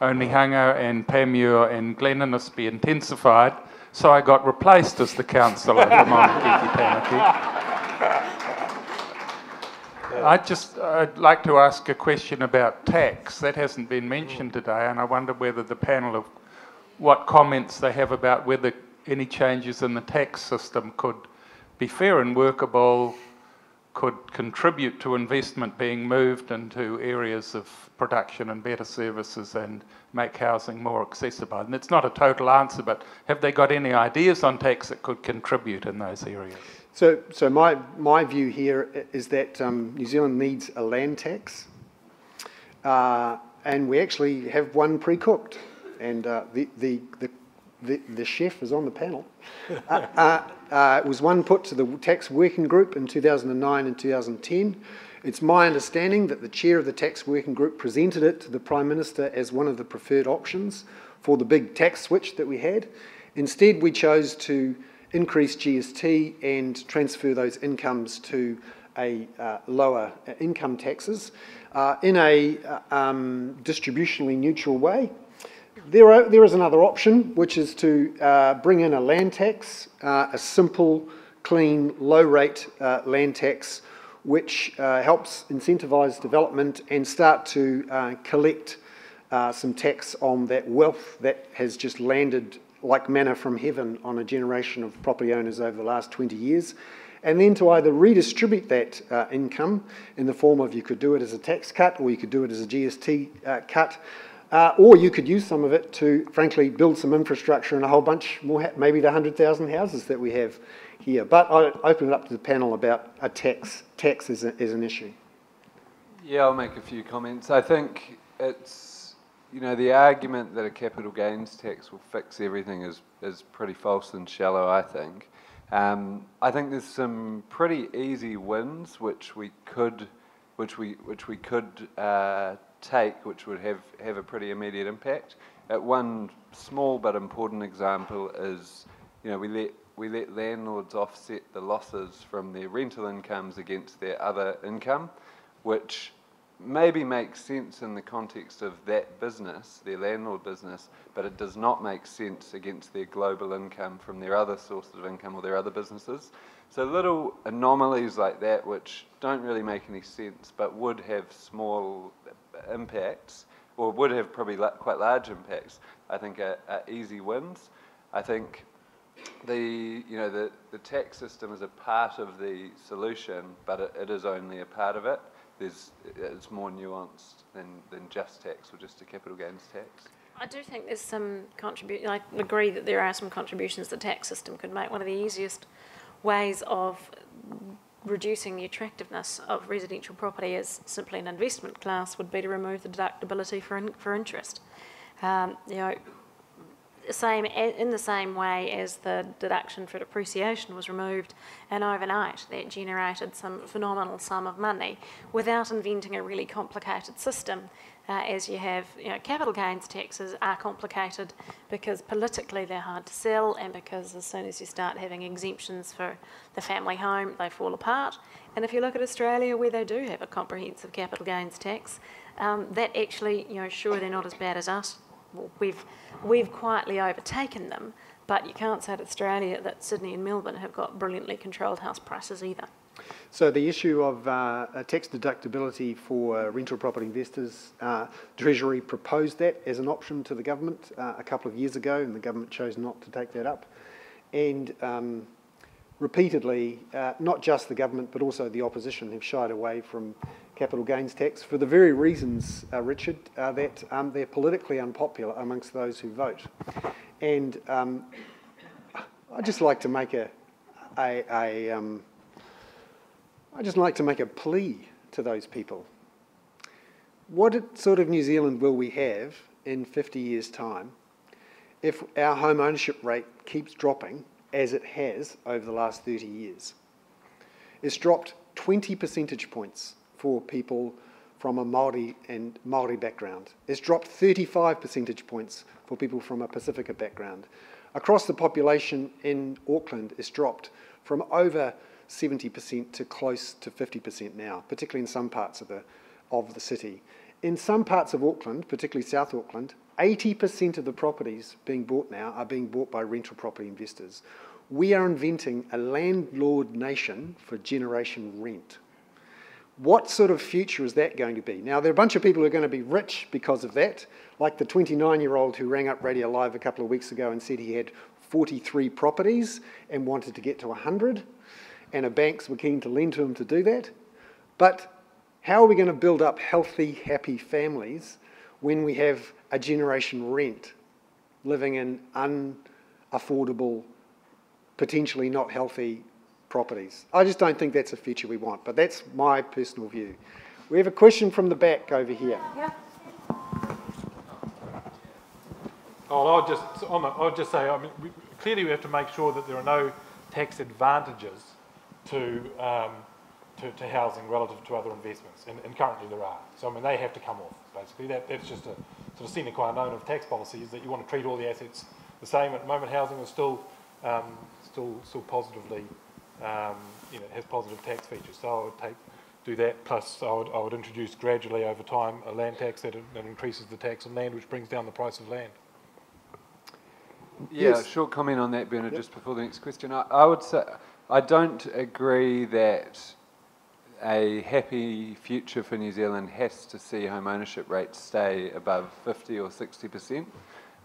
[SPEAKER 17] Onehunga and Panmure and Glen Innes be intensified, so I got replaced as the councillor for Maungakiekie Tamaki. I just, I'd like to ask a question about tax. That hasn't been mentioned mm. today, and I wonder whether the panel of what comments they have about whether any changes in the tax system could be fair and workable could contribute to investment being moved into areas of production and better services and make housing more accessible. And it's not a total answer, but have they got any ideas on tax that could contribute in those areas?
[SPEAKER 2] So, so my, my view here is that um, New Zealand needs a land tax, uh, and we actually have one pre-cooked, and uh, the, the, the, the, the chef is on the panel. Uh, uh uh, it was one put to the tax working group in 2009 and 2010. It's my understanding that the chair of the tax working group presented it to the Prime Minister as one of the preferred options for the big tax switch that we had. Instead, we chose to increase GST and transfer those incomes to a uh, lower uh, income taxes uh, in a uh, um, distributionally neutral way. There, are, there is another option, which is to uh, bring in a land tax, uh, a simple, clean, low rate land tax, which helps incentivise development and start to collect some tax on that wealth that has just landed like manna from heaven on a generation of property owners over the last 20 years and then to either redistribute that uh, income in the form of you could do it as a tax cut or you could do it as a GST uh, cut. Uh, or you could use some of it to, frankly, build some infrastructure and a whole bunch more, maybe the 100,000 houses that we have here. But I open it up to the panel about a tax, tax as, a, as an issue.
[SPEAKER 11] Yeah, I'll make a few comments. I think it's, you know, the argument that a capital gains tax will fix everything is, is pretty false and shallow, I think. Um, I think there's some pretty easy wins which we could, which we which we could uh, take, which would have have a pretty immediate impact. Uh, one small but important example is, you know, we let we let landlords offset the losses from their rental incomes against their other income, which maybe makes sense in the context of that business, their landlord business, but it does not make sense against their global income from their other sources of income or their other businesses. So little anomalies like that, which don't really make any sense, but would have small impacts, or would have probably quite large impacts, I think are, are easy wins. I think the you know the, the tax system is a part of the solution, but it, it is only a part of it there's, it's more nuanced than, than just tax or just a capital gains tax.
[SPEAKER 3] I do think there's some contribution. I agree that there are some contributions the tax system could make. One of the easiest ways of reducing the attractiveness of residential property as simply an investment class would be to remove the deductibility for in, for interest. Um, you know, same in the same way as the deduction for depreciation was removed and overnight that generated some phenomenal sum of money without inventing a really complicated system. Uh, as you have you know capital gains taxes are complicated because politically they're hard to sell and because as soon as you start having exemptions for the family home they fall apart. And if you look at Australia where they do have a comprehensive capital gains tax um, that actually you know sure they're not as bad as us well, we've we've quietly overtaken them, but you can't say to Australia that Sydney and Melbourne have got brilliantly controlled house prices either.
[SPEAKER 2] So the issue of uh, tax deductibility for rental property investors, uh, Treasury proposed that as an option to the government uh, a couple of years ago, and the government chose not to take that up. And um, repeatedly, uh, not just the government but also the opposition have shied away from capital gains tax for the very reasons, uh, Richard, uh, that um, they're politically unpopular amongst those who vote. And um, I'd just like to make a, a, a um, I'd just like to make a plea to those people. What sort of New Zealand will we have in 50 years' time if our home ownership rate keeps dropping as it has over the last 30 years? It's dropped 20 percentage points for people from a Maori and Maori background. It's dropped 35 percentage points for people from a Pacifica background. Across the population in Auckland, it's dropped from over 70% to close to 50% now, particularly in some parts of the, of the city. In some parts of Auckland, particularly South Auckland, 80% of the properties being bought now are being bought by rental property investors. We are inventing a landlord nation for generation rent. What sort of future is that going to be? Now, there are a bunch of people who are going to be rich because of that, like the 29 year old who rang up Radio Live a couple of weeks ago and said he had 43 properties and wanted to get to 100, and the banks were keen to lend to him to do that. But how are we going to build up healthy, happy families when we have a generation rent living in unaffordable, potentially not healthy properties. I just don't think that's a future we want, but that's my personal view. We have a question from the back over here. Yeah.
[SPEAKER 10] Oh, I'll just, I'll just say, I mean, we, clearly we have to make sure that there are no tax advantages to, um, to, to, housing relative to other investments, and, and, currently there are. So, I mean, they have to come off, basically. That, that's just a sort of sine qua non of tax policy, is that you want to treat all the assets the same. At the moment, housing is still um, still still positively, um, you know, has positive tax features. So I would take do that. Plus, I would, I would introduce gradually over time a land tax that, that increases the tax on land, which brings down the price of land.
[SPEAKER 11] Yeah,
[SPEAKER 10] Yes.
[SPEAKER 11] short comment on that, Bernard,
[SPEAKER 10] Yep.
[SPEAKER 11] just before the next question. I, I would say I don't agree that a happy future for New Zealand has to see home ownership rates stay above 50 or 60%.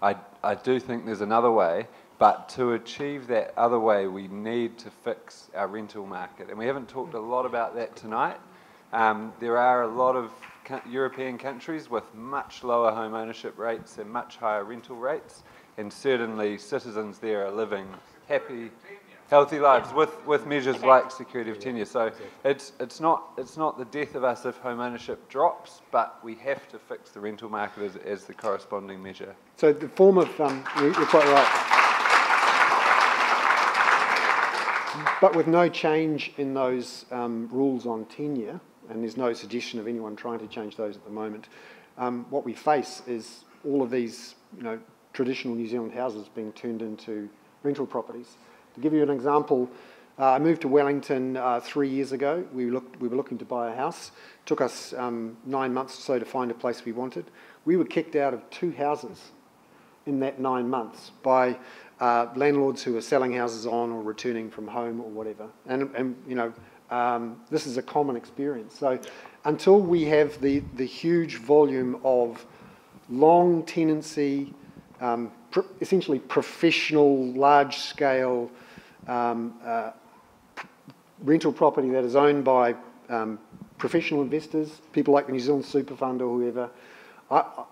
[SPEAKER 11] I, I do think there's another way, but to achieve that other way, we need to fix our rental market. And we haven't talked a lot about that tonight. Um, there are a lot of co- European countries with much lower home ownership rates and much higher rental rates, and certainly citizens there are living happy, healthy lives with, with measures like security of tenure. So it's, it's, not, it's not the death of us if home ownership drops, but we have to fix the rental market as, as the corresponding measure.
[SPEAKER 2] So the form of, um, you- you're quite right. But with no change in those um, rules on tenure, and there's no suggestion of anyone trying to change those at the moment, um, what we face is all of these, you know, traditional New Zealand houses being turned into rental properties. To give you an example, uh, I moved to Wellington uh, three years ago. We, looked, we were looking to buy a house. It took us um, nine months or so to find a place we wanted. We were kicked out of two houses in that nine months by uh, landlords who are selling houses on or returning from home or whatever. And, and you know, um, this is a common experience. So until we have the, the huge volume of long tenancy, um, pr- essentially professional, large scale um, uh, rental property that is owned by um, professional investors, people like the New Zealand Super Fund or whoever, I,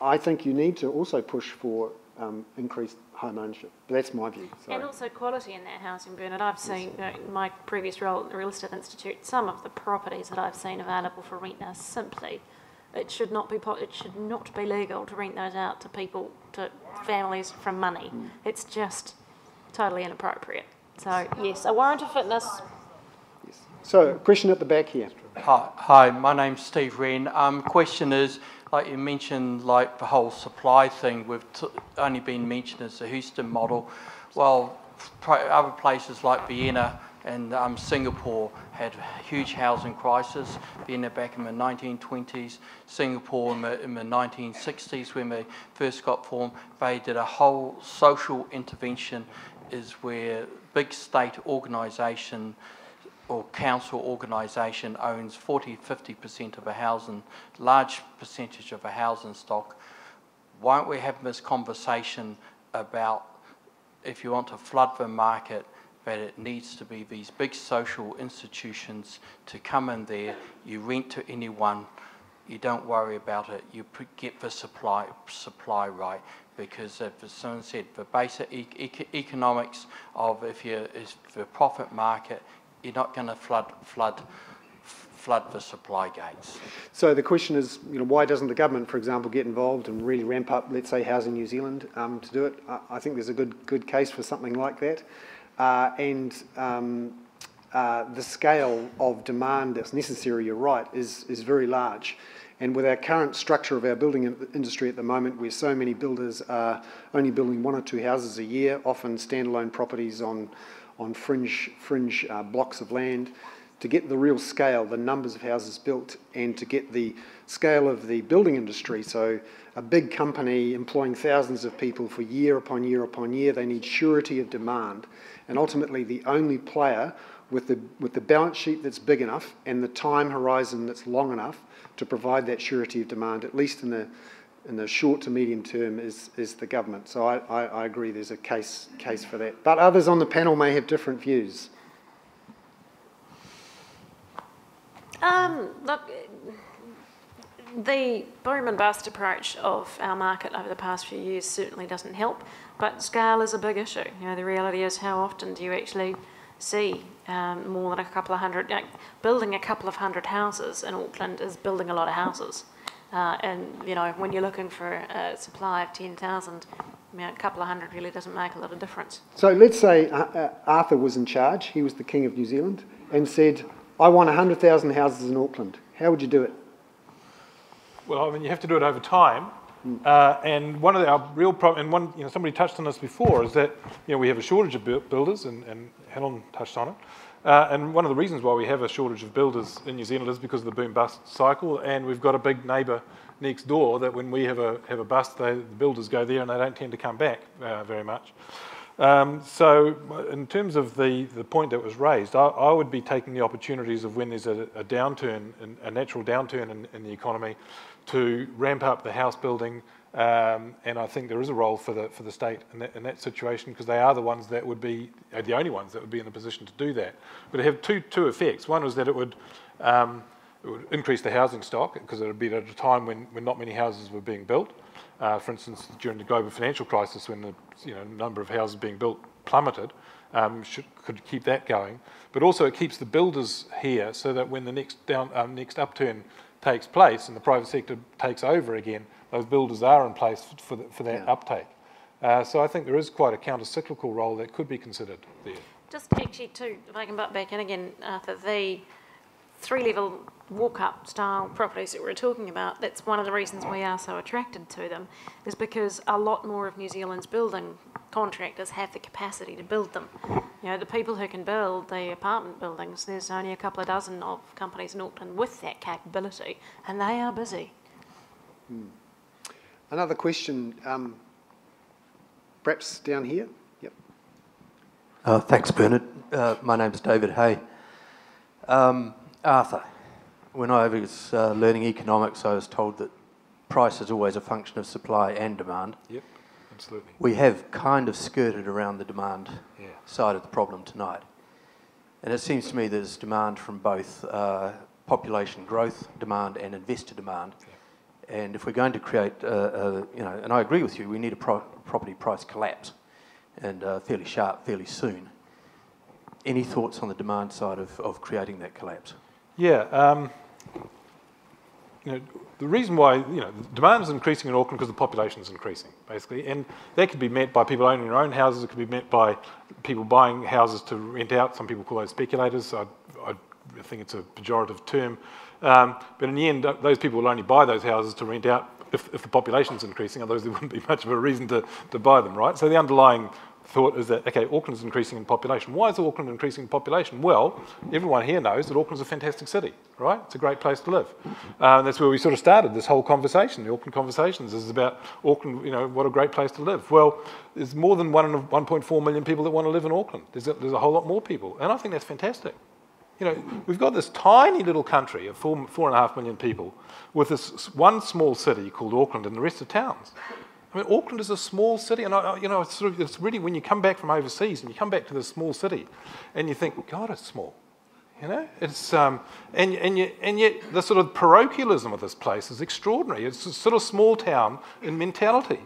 [SPEAKER 2] I think you need to also push for um, increased home ownership. That's my view. Sorry.
[SPEAKER 3] And also quality in that housing, Bernard. I've seen, you know, in my previous role at the Real Estate Institute, some of the properties that I've seen available for rent now simply, it should not be, it should not be legal to rent those out to people, to families from money. It's just totally inappropriate. So, yes, a warrant of fitness. Yes.
[SPEAKER 2] So, question at the back here.
[SPEAKER 18] Hi, hi, my name's Steve Wren. Um, question is, like you mentioned, like the whole supply thing, we've only been mentioned as the Houston model. Well, other places like Vienna and um, Singapore had huge housing crisis. Vienna back in the 1920s, Singapore in the, in the 1960s when they first got formed. They did a whole social intervention, is where big state organisation or council organisation owns 40, 50% of a housing, large percentage of a housing stock, why don't we have this conversation about if you want to flood the market, that it needs to be these big social institutions to come in there, you rent to anyone, you don't worry about it, you get the supply, supply right. Because as someone said, the basic e- ec- economics of if you is the profit market, you're not going to flood flood flood the supply gates.
[SPEAKER 2] So the question is, you know, why doesn't the government, for example, get involved and really ramp up, let's say, Housing New Zealand um, to do it? I, I think there's a good good case for something like that, uh, and um, uh, the scale of demand that's necessary, you're right, is is very large. And with our current structure of our building industry at the moment, where so many builders are only building one or two houses a year, often standalone properties on on fringe fringe uh, blocks of land, to get the real scale, the numbers of houses built, and to get the scale of the building industry. So, a big company employing thousands of people for year upon year upon year, they need surety of demand. And ultimately, the only player with the, with the balance sheet that's big enough and the time horizon that's long enough to provide that surety of demand, at least in the, in the short to medium term, is, is the government. So, I, I, I agree there's a case, case for that. But others on the panel may have different views.
[SPEAKER 3] Um, look, the boom and bust approach of our market over the past few years certainly doesn't help, but scale is a big issue. You know, the reality is how often do you actually see um, more than a couple of hundred, like, building a couple of hundred houses in Auckland is building a lot of houses. Uh, and, you know, when you're looking for a supply of 10,000, I mean, a couple of hundred really doesn't make a lot of difference.
[SPEAKER 2] So let's say uh, uh, Arthur was in charge, he was the king of New Zealand, and said, I want 100,000 houses in Auckland. How would you do it?
[SPEAKER 10] Well, I mean, you have to do it over time. Uh, and one of the, our real problems, and one, you know, somebody touched on this before, is that you know we have a shortage of builders, and, and Helen touched on it. Uh, and one of the reasons why we have a shortage of builders in New Zealand is because of the boom bust cycle, and we've got a big neighbour next door that when we have a have a bust, they, the builders go there and they don't tend to come back uh, very much. Um, so, in terms of the, the point that was raised, I, I would be taking the opportunities of when there's a, a downturn, a natural downturn in, in, the economy, to ramp up the house building. Um, and I think there is a role for the for the state in that, in that situation because they are the ones that would be the only ones that would be in a position to do that. But it have two two effects. One was that it would um, it would increase the housing stock because it would be at a time when, when not many houses were being built. Uh, for instance, during the global financial crisis, when the you know, number of houses being built plummeted, um, should, could keep that going. But also, it keeps the builders here so that when the next down, um, next upturn takes place and the private sector takes over again, those builders are in place for, the, for that yeah. uptake. Uh, so I think there is quite a counter-cyclical role that could be considered there.
[SPEAKER 3] Just actually, too, if I can butt back in again, Arthur, the three-level walk-up style properties that we're talking about, that's one of the reasons we are so attracted to them, is because a lot more of New Zealand's building contractors have the capacity to build them. You know, the people who can build the apartment buildings, there's only a couple of dozen of companies in Auckland with that capability, and they are busy.
[SPEAKER 2] Hmm. Another question, um, perhaps down here? Yep.
[SPEAKER 19] Uh, thanks, Bernard. Uh, my name's David Hay. Um, Arthur, when I was uh, learning economics, I was told that price is always a function of supply and demand.
[SPEAKER 10] Yep, absolutely.
[SPEAKER 19] We have kind of skirted around the demand
[SPEAKER 10] yeah.
[SPEAKER 19] side of the problem tonight. And it seems to me there's demand from both uh, population growth demand and investor demand. Yeah. And if we're going to create, a, a, you know, and I agree with you, we need a pro property price collapse, and uh, fairly sharp, fairly soon. Any thoughts on the demand side of, of creating that collapse?
[SPEAKER 10] Yeah. Um, you know, the reason why you know demand is increasing in Auckland because the population is increasing, basically, and that could be met by people owning their own houses. It could be met by people buying houses to rent out. Some people call those speculators. I, I think it's a pejorative term, um, but in the end, those people will only buy those houses to rent out if, if the population is increasing. Otherwise, there wouldn't be much of a reason to, to buy them, right? So the underlying thought is that, okay, Auckland's increasing in population. Why is Auckland increasing in population? Well, everyone here knows that Auckland's a fantastic city, right? It's a great place to live. Uh, that's where we sort of started this whole conversation. The Auckland Conversations is about Auckland, you know, what a great place to live. Well, there's more than 1.4 million people that want to live in Auckland. There's a, there's a whole lot more people. And I think that's fantastic. You know, we've got this tiny little country of four, four and a half million people with this one small city called Auckland and the rest of towns. I mean, Auckland is a small city, and I, you know, it's, sort of, it's really when you come back from overseas and you come back to this small city, and you think, God, it's small. You know, it's um, and and yet, and yet the sort of parochialism of this place is extraordinary. It's a sort of small town in mentality.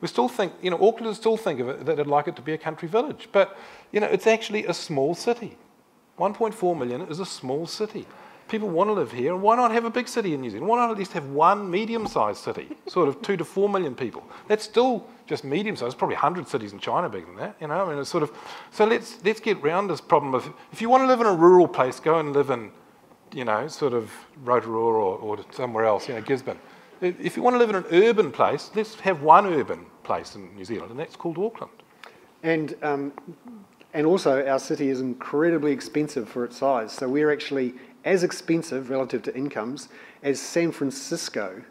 [SPEAKER 10] We still think, you know, Aucklanders still think of it that they'd like it to be a country village, but you know, it's actually a small city. 1.4 million is a small city people want to live here, and why not have a big city in New Zealand? Why not at least have one medium-sized city, sort of two to four million people? That's still just medium-sized. Probably 100 cities in China bigger than that, you know. I mean, it's sort of. So let's let's get round this problem of if you want to live in a rural place, go and live in, you know, sort of Rotorua or, or somewhere else, you know, Gisborne. If you want to live in an urban place, let's have one urban place in New Zealand, and that's called Auckland.
[SPEAKER 2] And um, and also, our city is incredibly expensive for its size. So we're actually as expensive relative to incomes as San Francisco,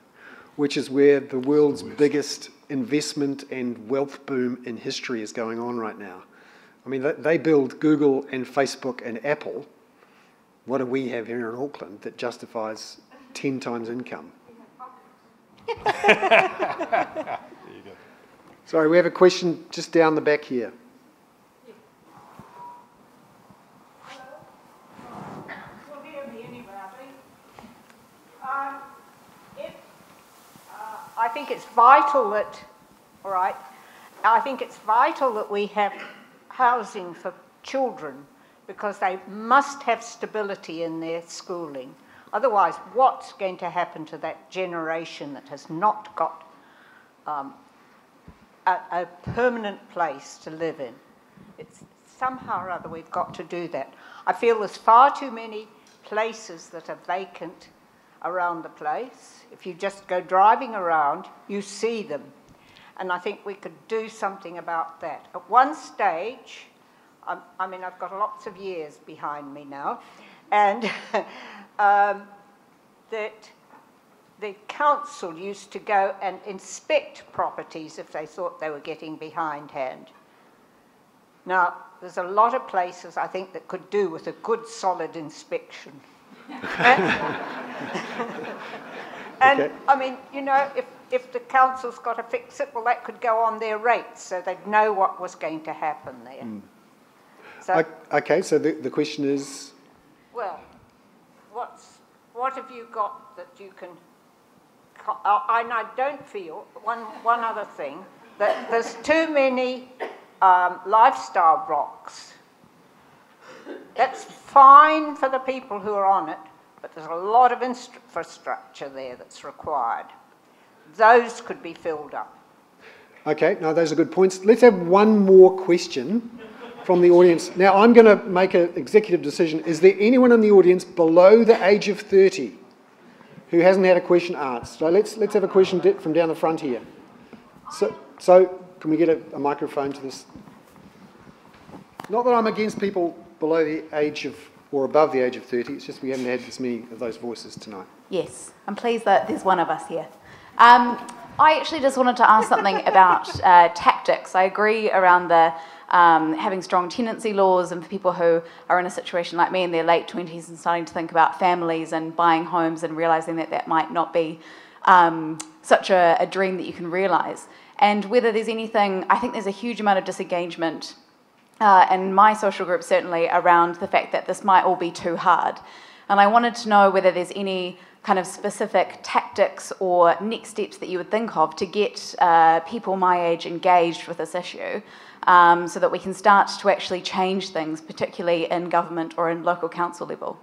[SPEAKER 2] which is where the world's biggest investment and wealth boom in history is going on right now. I mean, they build Google and Facebook and Apple. What do we have here in Auckland that justifies 10 times income? Sorry, we have a question just down the back here.
[SPEAKER 13] I think it's vital that, all right, I think it's vital that we have housing for children because they must have stability in their schooling. Otherwise, what's going to happen to that generation that has not got um, a, a, permanent place to live in? It's somehow or other we've got to do that. I feel there's far too many places that are vacant around the place. If you just go driving around, you see them. And I think we could do something about that. At one stage, I, I mean, I've got lots of years behind me now, and um, that the council used to go and inspect properties if they thought they were getting behindhand. Now, there's a lot of places I think that could do with a good solid inspection. and
[SPEAKER 2] Okay.
[SPEAKER 13] I mean, you know, if, if the council's got to fix it, well, that could go on their rates so they'd know what was going to happen there.
[SPEAKER 2] Mm.
[SPEAKER 13] So,
[SPEAKER 2] Okay, so the, the question is,
[SPEAKER 13] well, what's, what have you got that you can, uh, and I don't feel, one, one other thing, that there's too many um, lifestyle blocks. That's fine for the people who are on it, but there's a lot of infrastructure there that's required. Those could be filled up.
[SPEAKER 2] okay, no, those are good points. Let's have one more question from the audience. Now, I'm going to make an executive decision. Is there anyone in the audience below the age of 30 who hasn't had a question asked? So let's, let's have a question from down the front here. So, so can we get a, a microphone to this? Not that I'm against people below the age of or above the age of 30, it's just we haven't had this many of those voices tonight.
[SPEAKER 20] Yes, I'm pleased that there's one of us here. Um, I actually just wanted to ask something about uh, tactics. I agree around the um, having strong tenancy laws and for people who are in a situation like me in their late 20s and starting to think about families and buying homes and realizing that that might not be um, such a, a dream that you can realize. And whether there's anything, I think there's a huge amount of disengagement uh, and my social group certainly around the fact that this might all be too hard. And I wanted to know whether there's any kind of specific tactics or next steps that you would think of to get uh, people my age engaged with this issue um, so that we can start to actually change things, particularly in government or in local council level.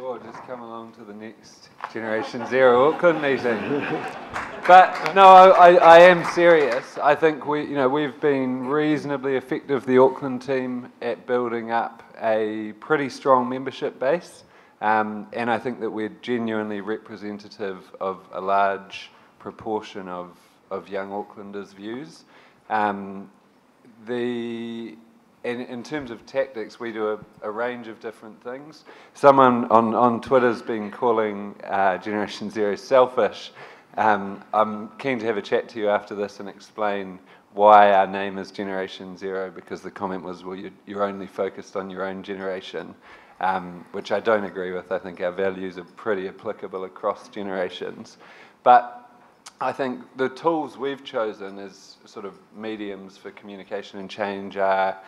[SPEAKER 11] Sure, just come along to the next Generation Zero Auckland meeting. But no, I, I am serious. I think we, you know, we've been reasonably effective, the Auckland team, at building up a pretty strong membership base. Um, and I think that we're genuinely representative of a large proportion of, of young Aucklanders' views. Um, the in, in terms of tactics, we do a, a range of different things. Someone on, on Twitter's been calling uh, Generation Zero selfish. Um, I'm keen to have a chat to you after this and explain why our name is Generation Zero, because the comment was, well, you, you're only focused on your own generation, um, which I don't agree with. I think our values are pretty applicable across generations. But I think the tools we've chosen as sort of mediums for communication and change are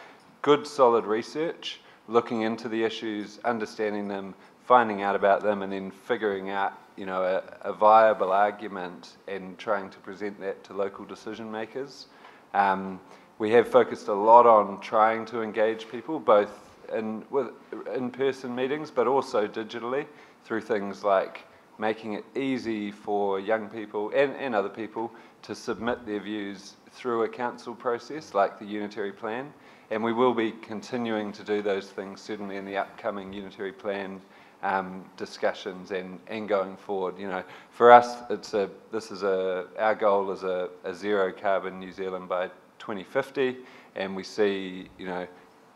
[SPEAKER 11] good, solid research, looking into the issues, understanding them, finding out about them, and then figuring out, you know, a, a viable argument and trying to present that to local decision makers. Um, we have focused a lot on trying to engage people, both in with in-person meetings, but also digitally through things like making it easy for young people and, and other people to submit their views through a council process like the unitary plan. And we will be continuing to do those things certainly in the upcoming unitary plan um, discussions and, and going forward. You know, for us, it's a this is a our goal is a, a zero carbon New Zealand by 2050, and we see you know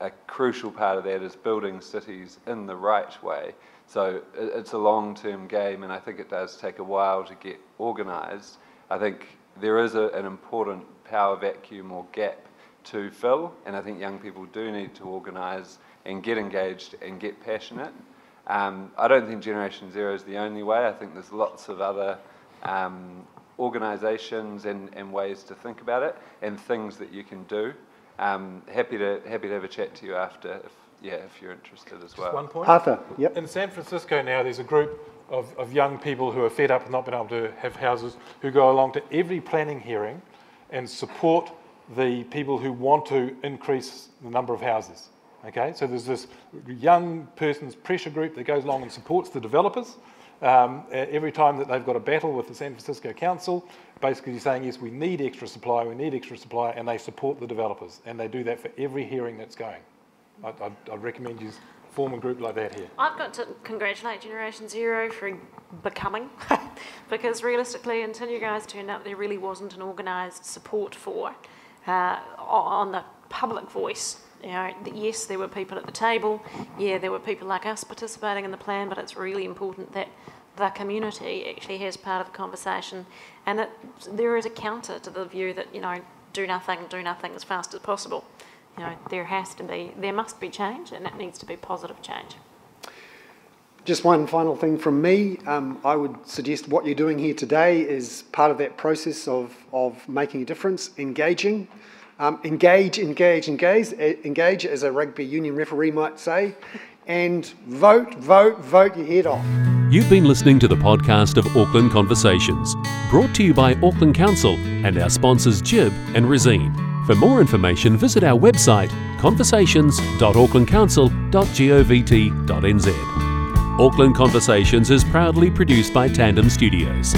[SPEAKER 11] a crucial part of that is building cities in the right way. So it- it's a long-term game, and I think it does take a while to get organised. I think there is a, an important power vacuum or gap to fill, and I think young people do need to organise and get engaged and get passionate. Um, I don't think Generation Zero is the only way. I think there's lots of other um, organisations and, and ways to think about it and things that you can do. Um, happy to happy to have a chat to you after, if, yeah, if you're interested as well.
[SPEAKER 10] One point.
[SPEAKER 2] Arthur, yep.
[SPEAKER 10] In San Francisco now, there's a group of, of young people who are fed up and not been able to have houses, who go along to every planning hearing and support the people who want to increase the number of houses. Okay, so there's this young person's pressure group that goes along and supports the developers. Um, every time that they've got a battle with the San Francisco Council, basically saying, yes, we need extra supply, we need extra supply, and they support the developers. And they do that for every hearing that's going. I, I'd, I'd recommend you form a group like that here?
[SPEAKER 3] I've got to congratulate Generation Zero for becoming, because realistically, until you guys turned up, there really wasn't an organised support for uh, on the public voice. You know, yes, there were people at the table. Yeah, there were people like us participating in the plan, but it's really important that the community actually has part of the conversation, and that there is a counter to the view that you know do nothing, do nothing as fast as possible. You know, there has to be, there must be change, and it needs to be positive change.
[SPEAKER 2] Just one final thing from me. Um, I would suggest what you're doing here today is part of that process of, of making a difference, engaging. Um, engage, engage, engage, engage, as a rugby union referee might say, and vote, vote, vote your head off.
[SPEAKER 1] You've been listening to the podcast of Auckland Conversations, brought to you by Auckland Council and our sponsors GIB and Resene. For more information, visit our website conversations.aucklandcouncil.govt.nz. Auckland Conversations is proudly produced by Tandem Studios.